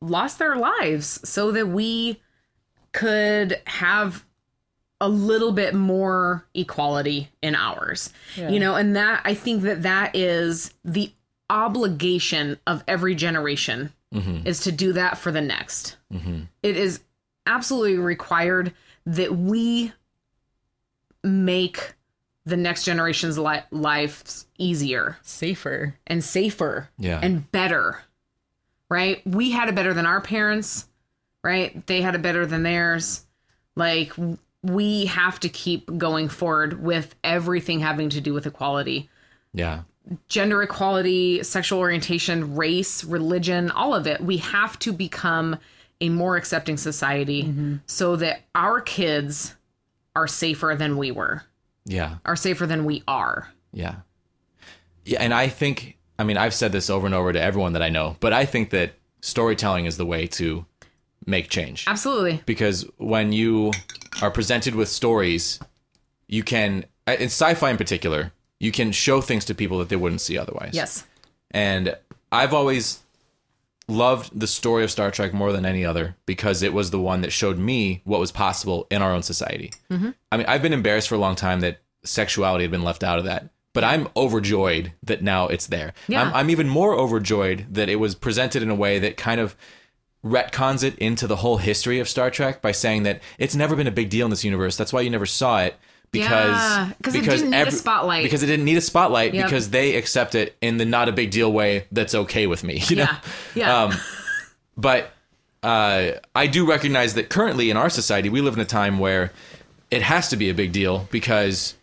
lost their lives so that we could have a little bit more equality in ours. You know, and that I think that that is the obligation of every generation mm-hmm. is to do that for the next. Mm-hmm. It is absolutely required that we make the next generation's li- lives easier Safer. and safer Yeah. and better. Right? We had it better than our parents, right? They had it better than theirs. Like we have to keep going forward with everything having to do with equality. yeah. Gender equality, sexual orientation, race, religion, all of it. We have to become a more accepting society mm-hmm. so that our kids are safer than we were, Yeah. are safer than we are. Yeah. Yeah, and I think I mean I've said this over and over to everyone that I know, but I think that storytelling is the way to make change. Absolutely. Because when you are presented with stories, you can uh, in sci-fi in particular, you can show things to people that they wouldn't see otherwise. Yes. And I've always loved the story of Star Trek more than any other because it was the one that showed me what was possible in our own society. Mm-hmm. I mean, I've been embarrassed for a long time that sexuality had been left out of that, but I'm overjoyed that now it's there. Yeah. I'm, I'm even more overjoyed that it was presented in a way that kind of retcons it into the whole history of Star Trek by saying that it's never been a big deal in this universe. That's why you never saw it because Yeah, 'cause it didn't need a spotlight. Because it didn't need a spotlight Yep. because they accept it in the not a big deal way that's okay with me. You know? Yeah. Yeah. Um, but uh, I do recognize that currently in our society we live in a time where it has to be a big deal because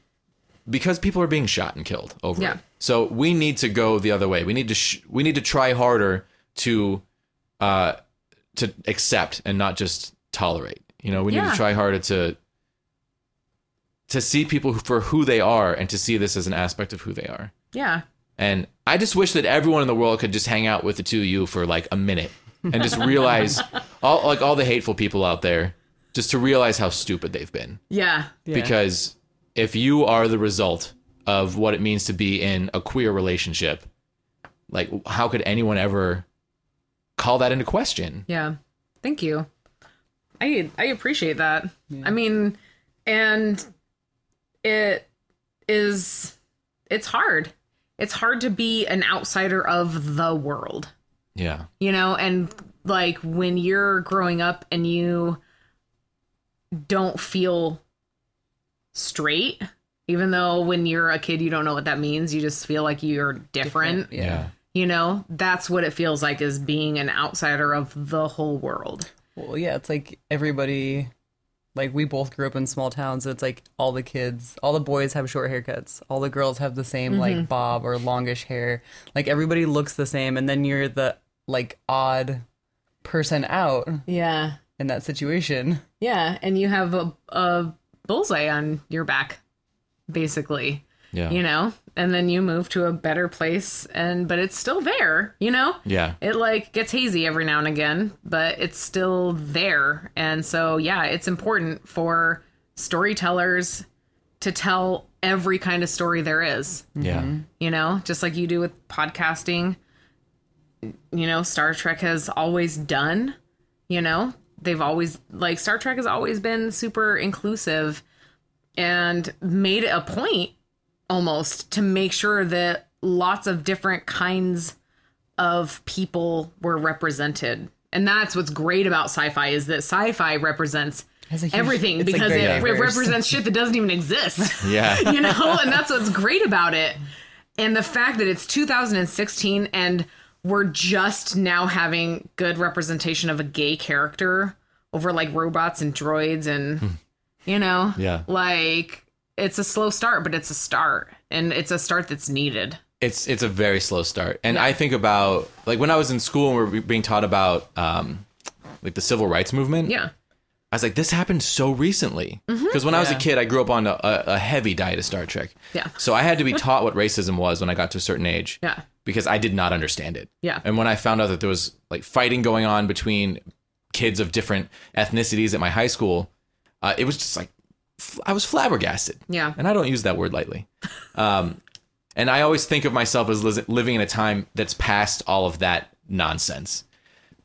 because people are being shot and killed over Yeah. it. So we need to go the other way. We need to sh- we need to try harder to uh, to accept and not just tolerate. You know, we need to try harder to to see people for who they are and to see this as an aspect of who they are. yeah. And I just wish that everyone in the world could just hang out with the two of you for like a minute and just realize all like all the hateful people out there, just to realize how stupid they've been. Yeah. Because if you are the result of what it means to be in a queer relationship, like how could anyone ever call that into question? Yeah. Thank you. I I appreciate that. I mean, and it is it's hard. It's hard to be an outsider of the world. Yeah. You know, and like when you're growing up and you don't feel straight, even though when you're a kid you don't know what that means, you just feel like you're different. Yeah. You know, that's what it feels like is being an outsider of the whole world. Well, yeah, it's like everybody, like we both grew up in small towns. So it's like all the kids, all the boys have short haircuts. All the girls have the same like mm-hmm. bob or longish hair. Like everybody looks the same, and then you're the like odd person out Yeah. in that situation. Yeah. And you have a, a bullseye on your back, basically, Yeah. you know? And then you move to a better place, and but it's still there, you know? Yeah. It like gets hazy every now and again, but it's still there. And so, yeah, it's important for storytellers to tell every kind of story there is. Yeah. Mm-hmm. you know, just like you do with podcasting. You know, Star Trek has always done, you know, they've always, like, Star Trek has always been super inclusive and made it a point almost to make sure that lots of different kinds of people were represented. And that's what's great about sci-fi is that sci-fi represents huge- everything because very it represents shit that doesn't even exist Yeah. you know and that's what's great about it and the fact that it's 2016 and we're just now having good representation of a gay character over like robots and droids and you know Yeah. like it's a slow start but it's a start and it's a start that's needed it's it's a very slow start and i think about like when i was in school and we are being taught about um like the civil rights movement yeah I was like, this happened so recently. Because when I was a kid, I grew up on a, a, heavy diet of Star Trek. Yeah. So I had to be taught what racism was when I got to a certain age. Yeah. Because I did not understand it. Yeah. And when I found out that there was like fighting going on between kids of different ethnicities at my high school, uh, it was just like I was flabbergasted. Yeah. And I don't use that word lightly. Um, and I always think of myself as li- living in a time that's past all of that nonsense.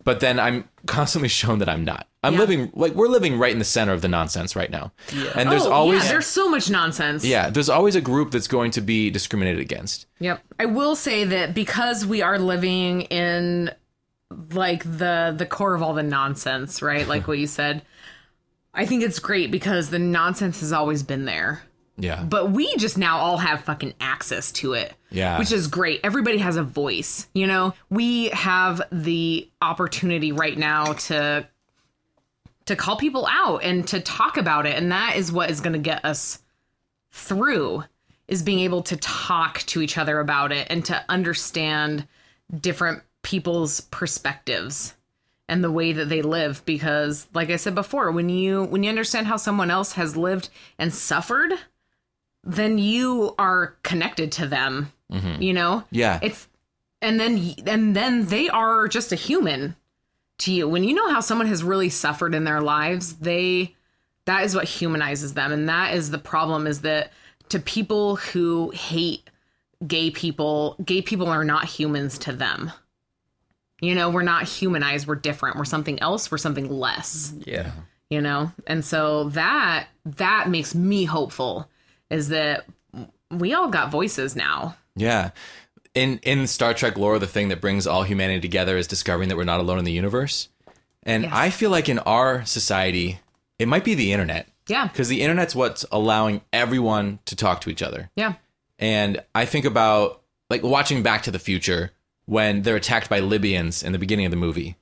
But then I'm constantly shown that I'm not. I'm Yeah. living like we're living right in the center of the nonsense right now. Yeah. And there's oh, always yeah, there's so much nonsense. yeah, there's always a group that's going to be discriminated against. Yep. I will say that because we are living in like the the core of all the nonsense, right? Like what you said. I think it's great because the nonsense has always been there. Yeah. But we just now all have fucking access to it. Yeah. Which is great. Everybody has a voice, you know? We have the opportunity right now to to call people out and to talk about it and that is what is going to get us through is being able to talk to each other about it and to understand different people's perspectives and the way that they live because like i said before when you when you understand how someone else has lived and suffered then you are connected to them mm-hmm. you know? Yeah. it's and then and then they are just a human to you. When you know how someone has really suffered in their lives they that is what humanizes them. And that is the problem is that to people who hate gay people gay people are not humans to them you know we're not humanized we're different we're something else we're something less Yeah. you know and so that that makes me hopeful is that we all got voices now Yeah. In in Star Trek lore, the thing that brings all humanity together is discovering that we're not alone in the universe. And Yes. I feel like in our society, it might be the internet. yeah Because the internet's what's allowing everyone to talk to each other. yeah And I think about like watching Back to the Future when they're attacked by Libyans in the beginning of the movie.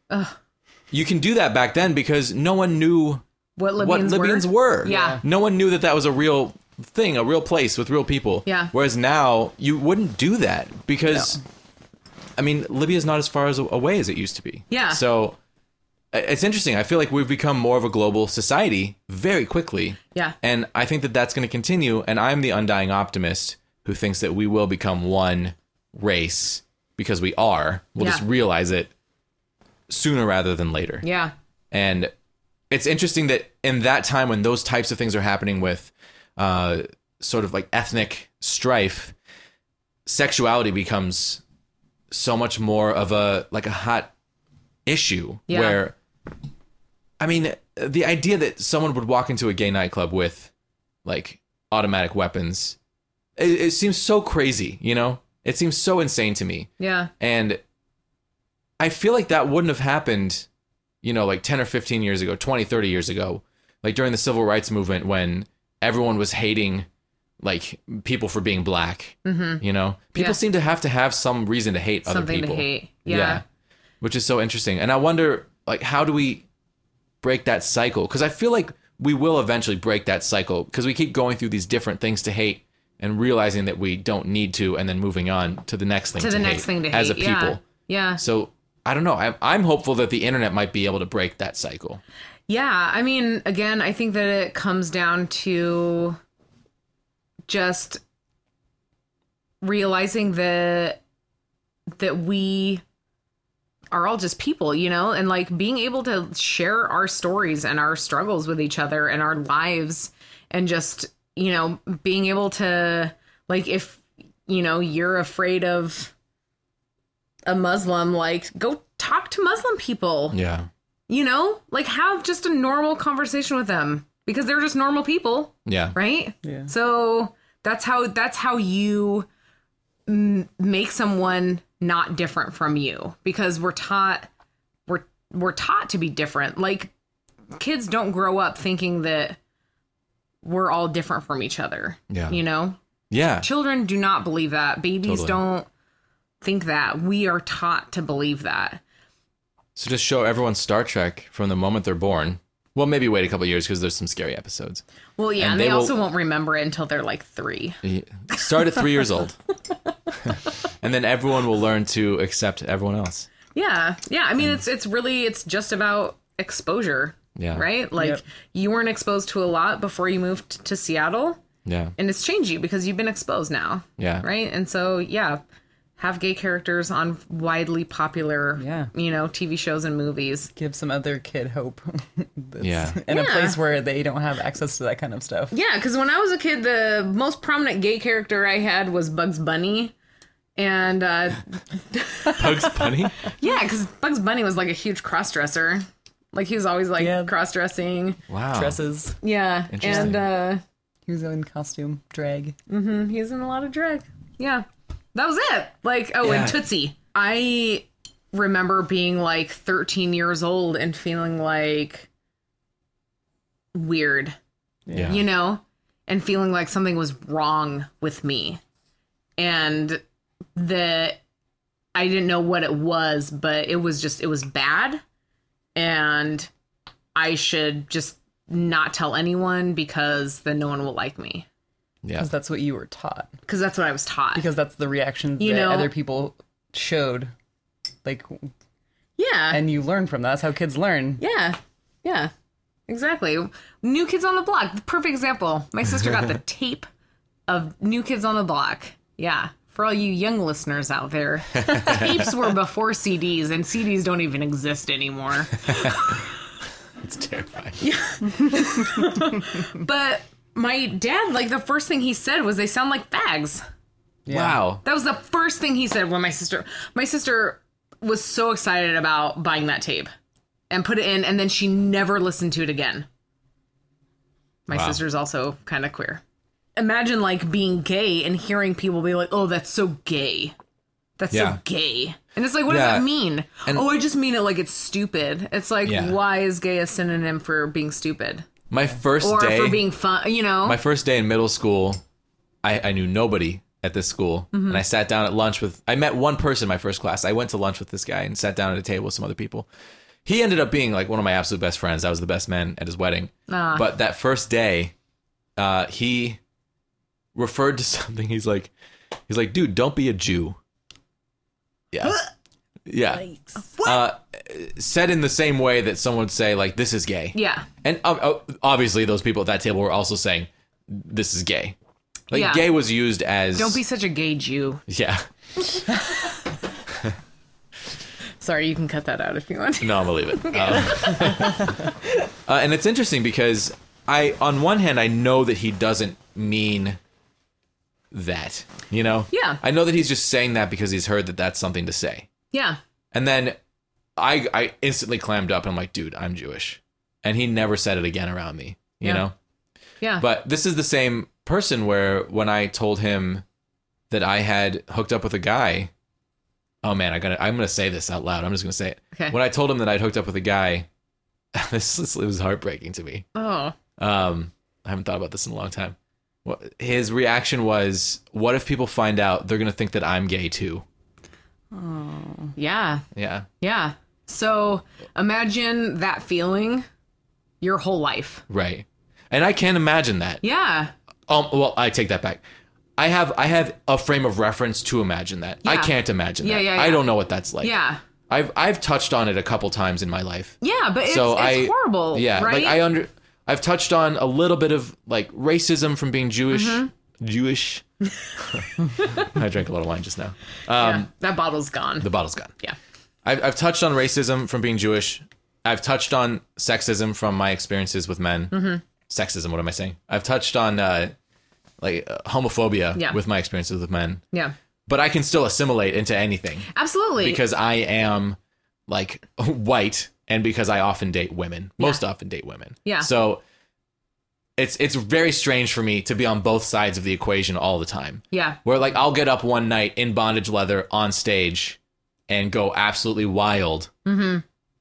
You can do that back then because no one knew what what Libyans, Libyans were. were. Yeah. No one knew that that was a real thing, a real place with real people. Yeah. Whereas now you wouldn't do that because, I mean, Libya's not as far as away as it used to be. Yeah. So it's interesting. I feel like we've become more of a global society very quickly. Yeah. And I think that that's going to continue. And I'm the undying optimist who thinks that we will become one race because we are. We'll just realize it sooner rather than later. Yeah. And it's interesting that in that time when those types of things are happening with uh, sort of like ethnic strife, sexuality becomes so much more of a like a hot issue Yeah. where I mean the idea that someone would walk into a gay nightclub with like automatic weapons it, it seems so crazy, you know? It seems so insane to me. Yeah. And I feel like that wouldn't have happened, you know, like 10 or 15 years ago, 20, 30 years ago, like during the civil rights movement when everyone was hating like people for being black. Mm-hmm. You know, people Yeah. seem to have to have some reason to hate other Something to people. hate. Yeah. Which is so interesting. And I wonder, like, how do we break that cycle? Because I feel like we will eventually break that cycle because we keep going through these different things to hate and realizing that we don't need to and then moving on to the next thing To to, the hate next thing to hate. as a people. Yeah. Yeah. So I don't know. I'm, I'm hopeful that the internet might be able to break that cycle. Yeah, I mean, again, I think that it comes down to just realizing that that we are all just people, you know, and like being able to share our stories and our struggles with each other and our lives and just, you know, being able to like if you know, you're afraid of a Muslim, like go talk to Muslim people Yeah. you know like have just a normal conversation with them because they're just normal people Yeah. right Yeah. so that's how that's how you m- make someone not different from you because we're taught we're we're taught to be different like kids don't grow up thinking that we're all different from each other Yeah. you know Yeah. children do not believe that babies Totally. don't think that we are taught to believe that So just show everyone Star Trek from the moment they're born. Well, maybe wait a couple years because there's some scary episodes. well yeah And and, they they, will- also won't remember it until they're like three Start at three years old. and then everyone will learn to accept everyone else. Yeah, yeah. I mean, it's it's really it's just about exposure. Yeah. Right? Like Yep. you weren't exposed to a lot before you moved to Seattle, Yeah. and it's changed you because you've been exposed now. Yeah. Right? And so, yeah, have gay characters on widely popular, Yeah. you know, TV shows and movies. Give some other kid hope. that's Yeah. In a place where they don't have access to that kind of stuff. Yeah, because when I was a kid, the most prominent gay character I had was Bugs Bunny. And uh, Bugs Bunny? yeah, because Bugs Bunny was like a huge cross dresser. Like he was always like Yeah. cross dressing. Wow. Dresses. Yeah. Interesting. And uh, He was in costume, drag. Mhm, he's in a lot of drag. Yeah. That was it. Like, oh, Yeah. and Tootsie. I remember being like 13 years old and feeling like weird, Yeah. you know, and feeling like something was wrong with me. And that I didn't know what it was, but it was just, it was bad. And I should just not tell anyone because then no one will like me. Yeah. Because that's what you were taught. Because that's what I was taught. Because that's the reaction You that know- other people showed. Like, yeah. and you learn from that. That's how kids learn. Yeah. Yeah. Exactly. New Kids on the Block. The perfect example. My sister got the tape of New Kids on the Block. Yeah. For all you young listeners out there, tapes were before CDs, and CDs don't even exist anymore. It's terrifying. But my dad, like, the first thing he said was, they sound like fags. Wow. That was the first thing he said when my sister, my sister was so excited about buying that tape and put it in, and then she never listened to it again. My Wow. sister's also kind of queer. Imagine like being gay and hearing people be like, "Oh, that's so gay. That's Yeah. so gay." And it's like, what Yeah. does that mean? And- oh, I just mean it like it's stupid. It's like, Yeah. why is gay a synonym for being stupid My first or day for being fun? You know? my first day in middle school, I, I knew nobody at this school. Mm-hmm. And I sat down at lunch with I met one person in my first class. I went to lunch with this guy and sat down at a table with some other people. He ended up being like one of my absolute best friends. I was the best man at his wedding. Ah. But that first day, uh, he referred to something. He's like, he's like, dude, don't be a Jew. Yeah. Yeah. Uh, said in the same way that someone would say, like, this is gay. yeah. And uh, uh, obviously, those people at that table were also saying, this is gay. Like, Yeah. gay was used as. Don't be such a gay Jew. Yeah. Sorry, you can cut that out if you want. No, I'll believe it. Um, uh, and it's interesting because I, on one hand, I know that he doesn't mean that. You know. Yeah. I know that he's just saying that because he's heard that that's something to say. Yeah. And then I, I instantly clammed up and I'm like, dude, I'm Jewish, and he never said it again around me. You Yeah. know. Yeah. But this is the same person where when I told him that I had hooked up with a guy. Oh man, I gotta I'm gonna say this out loud. I'm just gonna say it. Okay. When I told him that I'd hooked up with a guy, this, this it was heartbreaking to me. oh. Um, I haven't thought about this in a long time. His reaction was, "What if people find out? They're gonna think that I'm gay too." Oh. Yeah. Yeah, Yeah. So imagine that feeling your whole life. right. And I can't imagine that. Yeah. Um, well, I take that back. I have I have a frame of reference to imagine that. I can't imagine Yeah, that. yeah, I don't know what that's like. Yeah. I've I've touched on it a couple times in my life. Yeah, but it's, so it's I horrible. Yeah, right? like I under I've touched on a little bit of like racism from being Jewish. Mm-hmm. Jewish. I drank a lot of wine just now. Yeah, Um, that bottle's gone. the bottle's gone. yeah. I've I've touched on racism from being Jewish. I've touched on sexism from my experiences with men. Mm-hmm. Sexism. What am I saying? I've touched on uh, like uh, homophobia Yeah. with my experiences with men. Yeah. But I can still assimilate into anything Absolutely. because I am like white and because I often date women. Most often date women. Yeah. So it's it's very strange for me to be on both sides of the equation all the time. yeah. Where like I'll get up one night in bondage leather on stage and go absolutely wild. Mm-hmm.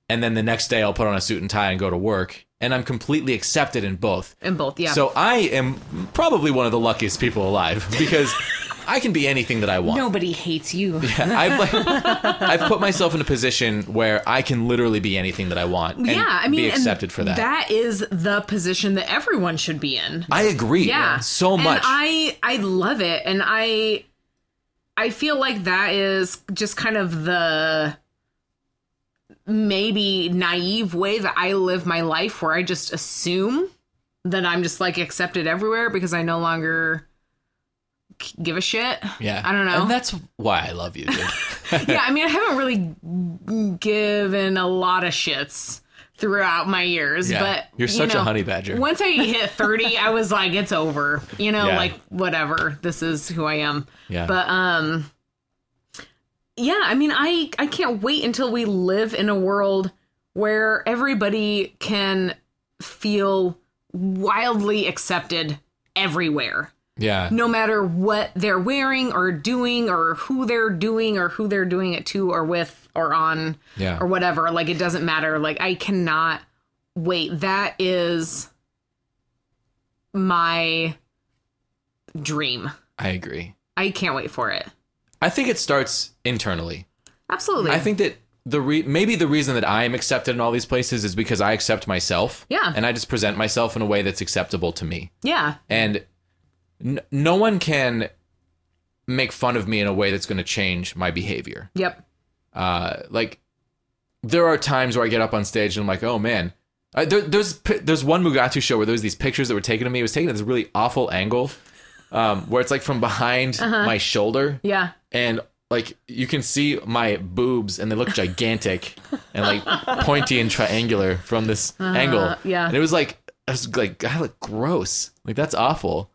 And then the next day I'll put on a suit and tie and go to work. And I'm completely accepted in both. In both. Yeah. So I am probably one of the luckiest people alive because I can be anything that I want. nobody hates you. I've like, I've put myself in a position where I can literally be anything that I want and yeah, I mean, be and accepted for that. That is the position that everyone should be in. I agree. yeah So And much. i i love it and i i feel like that is just kind of the maybe naive way that I live my life where I just assume that I'm just like accepted everywhere because I no longer give a shit. Yeah. I don't know. And that's why I love you, dude. yeah, I mean, I haven't really given a lot of shits throughout my years, Yeah. but You're you such a honey badger. Once I hit 30, I was like, it's over. You know, Yeah. like whatever. This is who I am. Yeah. But um yeah, I mean, I I can't wait until we live in a world where everybody can feel wildly accepted everywhere yeah. no matter what they're wearing or doing or who they're doing or who they're doing it to or with or on Yeah. or whatever like it doesn't matter like i cannot wait that is my dream I agree. i can't wait for it I think it starts internally. absolutely I think that the re- maybe the reason that I am accepted in all these places is because I accept myself. Yeah. And I just present myself in a way that's acceptable to me. yeah And n- no one can make fun of me in a way that's going to change my behavior. yep Uh, like there are times where I get up on stage and I'm like, oh man. Uh, there, there's there's one Mugatu show where there was these pictures that were taken of me. It was taken at this really awful angle, um, where it's like from behind my shoulder, yeah and like you can see my boobs and they look gigantic and like pointy and triangular from this angle. yeah. and it was like I was like I look gross. Like that's awful.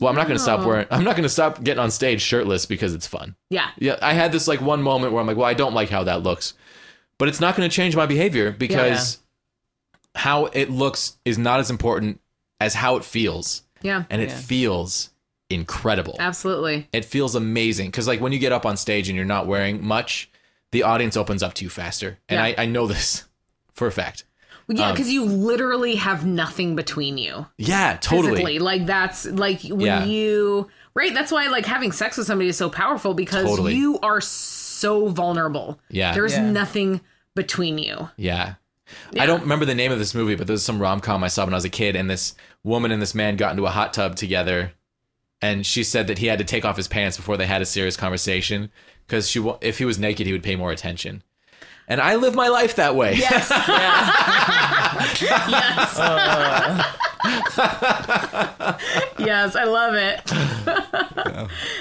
Well, I'm not gonna stop wearing. I'm not gonna stop getting on stage shirtless because it's fun. yeah Yeah, I had this like one moment where I'm like, well, I don't like how that looks, but it's not going to change my behavior because how it looks is not as important as how it feels, yeah and it Yeah. feels incredible. absolutely It feels amazing because like when you get up on stage and you're not wearing much, the audience opens up to you faster, and Yeah. I, I know this for a fact. Yeah um, because you literally have nothing between you Yeah, totally. physically. Like that's like when Yeah. you right. That's why like having sex with somebody is so powerful because Totally. you are so vulnerable. Yeah. there's Yeah. nothing between you. Yeah. I don't remember the name of this movie, but there was some rom com I saw when I was a kid, and this woman and this man got into a hot tub together, and she said that he had to take off his pants before they had a serious conversation because she, if he was naked, he would pay more attention. And I live my life that way. Yes. yes. Uh. yes, I love it.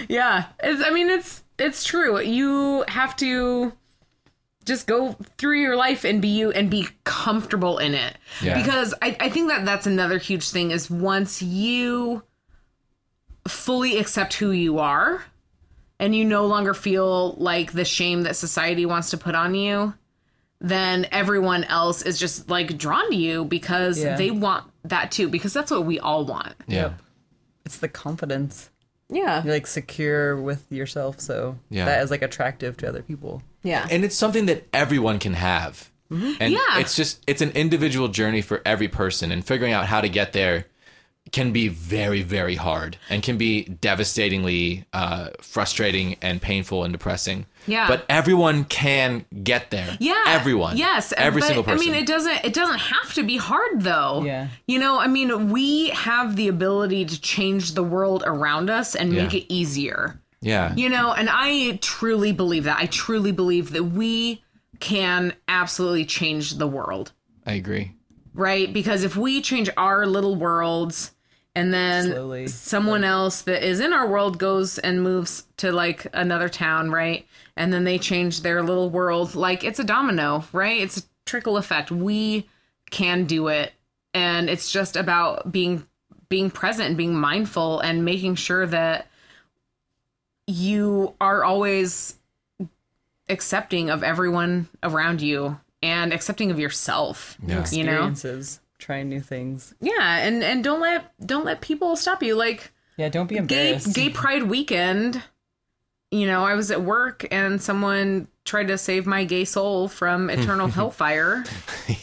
yeah. It's, I mean, it's it's true. You have to just go through your life and be you and be comfortable in it. Yeah. Because I, I think that that's another huge thing is once you fully accept who you are and you no longer feel like the shame that society wants to put on you, then everyone else is just like drawn to you because Yeah. they want that too, because that's what we all want. Yeah. It's the confidence. Yeah. You're like secure with yourself, so Yeah. that is like attractive to other people. Yeah. And it's something that everyone can have. Mm-hmm. And Yeah. it's just, it's an individual journey for every person, and figuring out how to get there can be very, very hard and can be devastatingly uh, frustrating and painful and depressing. Yeah. But everyone can get there. Yeah. Everyone. Yes. Every but, single person. I mean, it doesn't. It doesn't have to be hard though. Yeah. You know, I mean, we have the ability to change the world around us and make Yeah. it easier. yeah. You know, and I truly believe that. I truly believe that we can absolutely change the world. I agree. right? Because if we change our little worlds and then Slowly. someone else that is in our world goes and moves to like another town, right? And then they change their little world, like it's a domino, right? It's a trickle effect. We can do it. And it's just about being being present and being mindful and making sure that you are always accepting of everyone around you and accepting of yourself. Yeah. You know? Trying new things. Yeah, and and don't let don't let people stop you. Like Yeah, don't be gay embarrassed. gay pride weekend, you know, I was at work and someone tried to save my gay soul from eternal hellfire.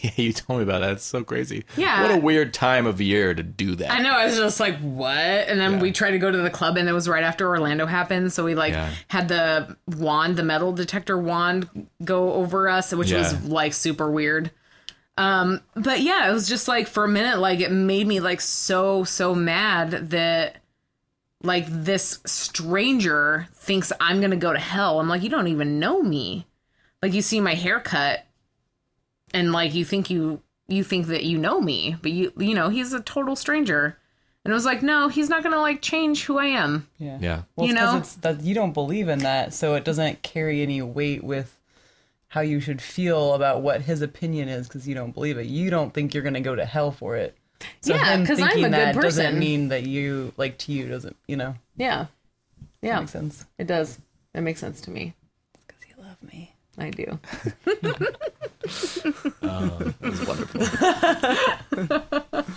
Yeah, you told me about that. It's so crazy. Yeah. What a weird time of year to do that. I know. I was just like, what? And then Yeah. we tried to go to the club, and it was right after Orlando happened. So we like Yeah. had the wand, the metal detector wand, go over us, which Yeah. was like super weird. Um, but yeah, it was just like for a minute, like it made me like so so mad that like this stranger thinks I'm gonna go to hell. I'm like, you don't even know me. Like you see my haircut, and like you think you you think that you know me, but you you know he's a total stranger. And it was like, no, he's not gonna like change who I am. Yeah. Yeah. Well, You it's 'cause know? it's that you don't believe in that, so it doesn't carry any weight with how you should feel about what his opinion is because you don't believe it. You don't think you're gonna go to hell for it. So Yeah, him 'cause I'm a thinking good that doesn't mean that you like to you doesn't you know Yeah, yeah, makes sense. it does. It makes sense to me. Because you love me. I do. That was wonderful.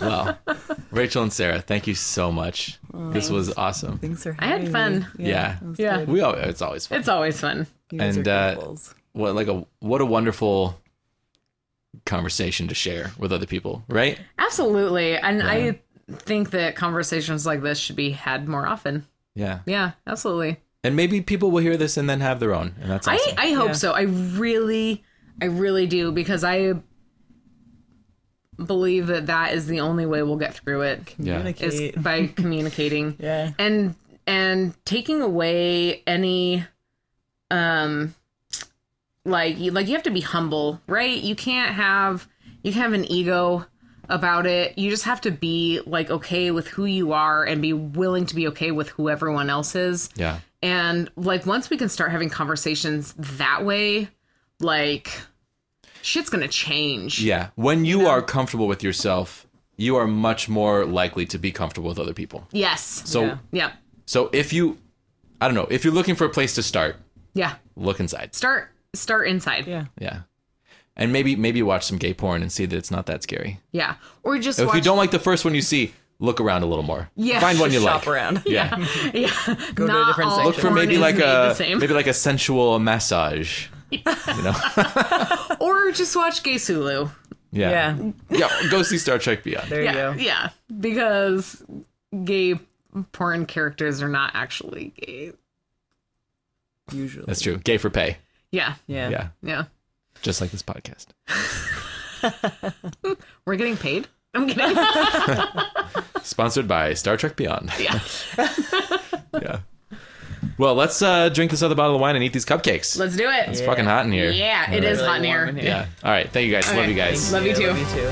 well, Rachel and Sarah, thank you so much. this was awesome. Thanks for having I had fun. me. Yeah. it was Yeah. We all, it's always fun. It's always fun. You guys And, are uh, good fools. What like a what a wonderful conversation to share with other people, right? Absolutely. And I think that conversations like this should be had more often. Yeah. Yeah, absolutely. And maybe people will hear this and then have their own, and that's awesome. I, I hope Yeah. so. I really, I really do because I believe that that is the only way we'll get through it yeah. is by communicating Yeah. and and taking away any um like you like you have to be humble right you can't have you can have an ego about it you just have to be like okay with who you are and be willing to be okay with who everyone else is Yeah. and like once we can start having conversations that way like shit's gonna change Yeah. When you are comfortable with yourself, you are much more likely to be comfortable with other people. yes So Yeah. yeah so if you I don't know, if you're looking for a place to start, yeah look inside. start start inside Yeah. Yeah. And maybe maybe watch some gay porn and see that it's not that scary. yeah or just If watch you don't like the first one you see, look around a little more. Yeah. Find one you Shop like. around. Yeah. yeah Go to a different all section. Look for maybe like a maybe like a sensual massage. You know? or just watch Gay Sulu. Yeah. Yeah. Yeah. Go see Star Trek Beyond. There you Yeah, go. yeah, because gay porn characters are not actually gay. Usually. That's true. Gay for pay. Yeah, Yeah. Yeah. yeah. Just like this podcast. We're getting paid. I'm kidding. Sponsored by Star Trek Beyond. yeah, yeah. Well, let's uh, drink this other bottle of wine and eat these cupcakes. let's do it. it's fucking hot in here. Yeah, it is Really hot in warm here. in Yeah. All right. Thank you guys. Love Okay. you guys. Love you too. Love you too.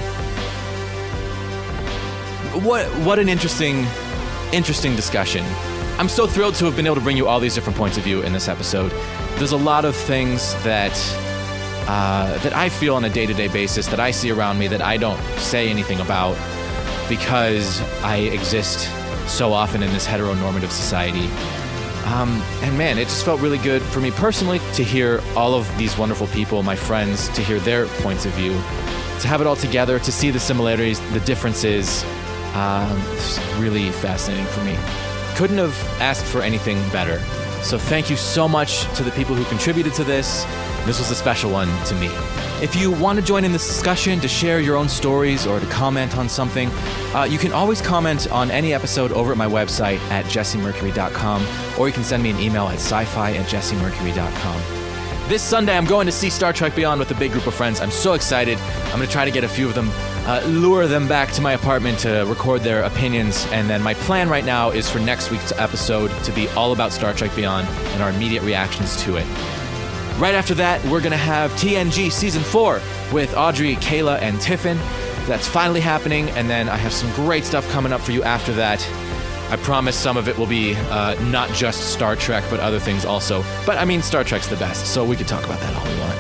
What what an interesting interesting discussion. I'm so thrilled to have been able to bring you all these different points of view in this episode. There's a lot of things that uh, that I feel on a day-to-day basis that I see around me that I don't say anything about because I exist so often in this heteronormative society. Um, and man, it just felt really good for me personally to hear all of these wonderful people, my friends, to hear their points of view, to have it all together, to see the similarities, the differences. Um, it's really fascinating for me. Couldn't have asked for anything better. So thank you so much to the people who contributed to this. This was a special one to me. If you want to join in this discussion, to share your own stories, or to comment on something, uh, you can always comment on any episode over at my website at jessemercury.com, or you can send me an email at sci-fi at jessemercury.com. This Sunday, I'm going to see Star Trek Beyond with a big group of friends. I'm so excited. I'm going to try to get a few of them, uh, lure them back to my apartment to record their opinions. And then my plan right now is for next week's episode to be all about Star Trek Beyond and our immediate reactions to it. Right after that, we're going to have TNG Season 4 with Audrey, Kayla, and Tiffin. That's finally happening. And then I have some great stuff coming up for you after that. I promise some of it will be uh, not just Star Trek, but other things also. But I mean, Star Trek's the best, so we could talk about that all we want.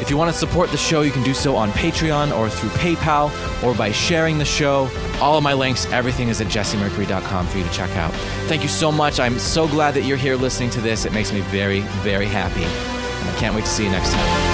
If you want to support the show, you can do so on Patreon or through PayPal or by sharing the show. All of my links, everything is at jessemercury.com for you to check out. Thank you so much. I'm so glad that you're here listening to this. It makes me very, very happy. And I can't wait to see you next time.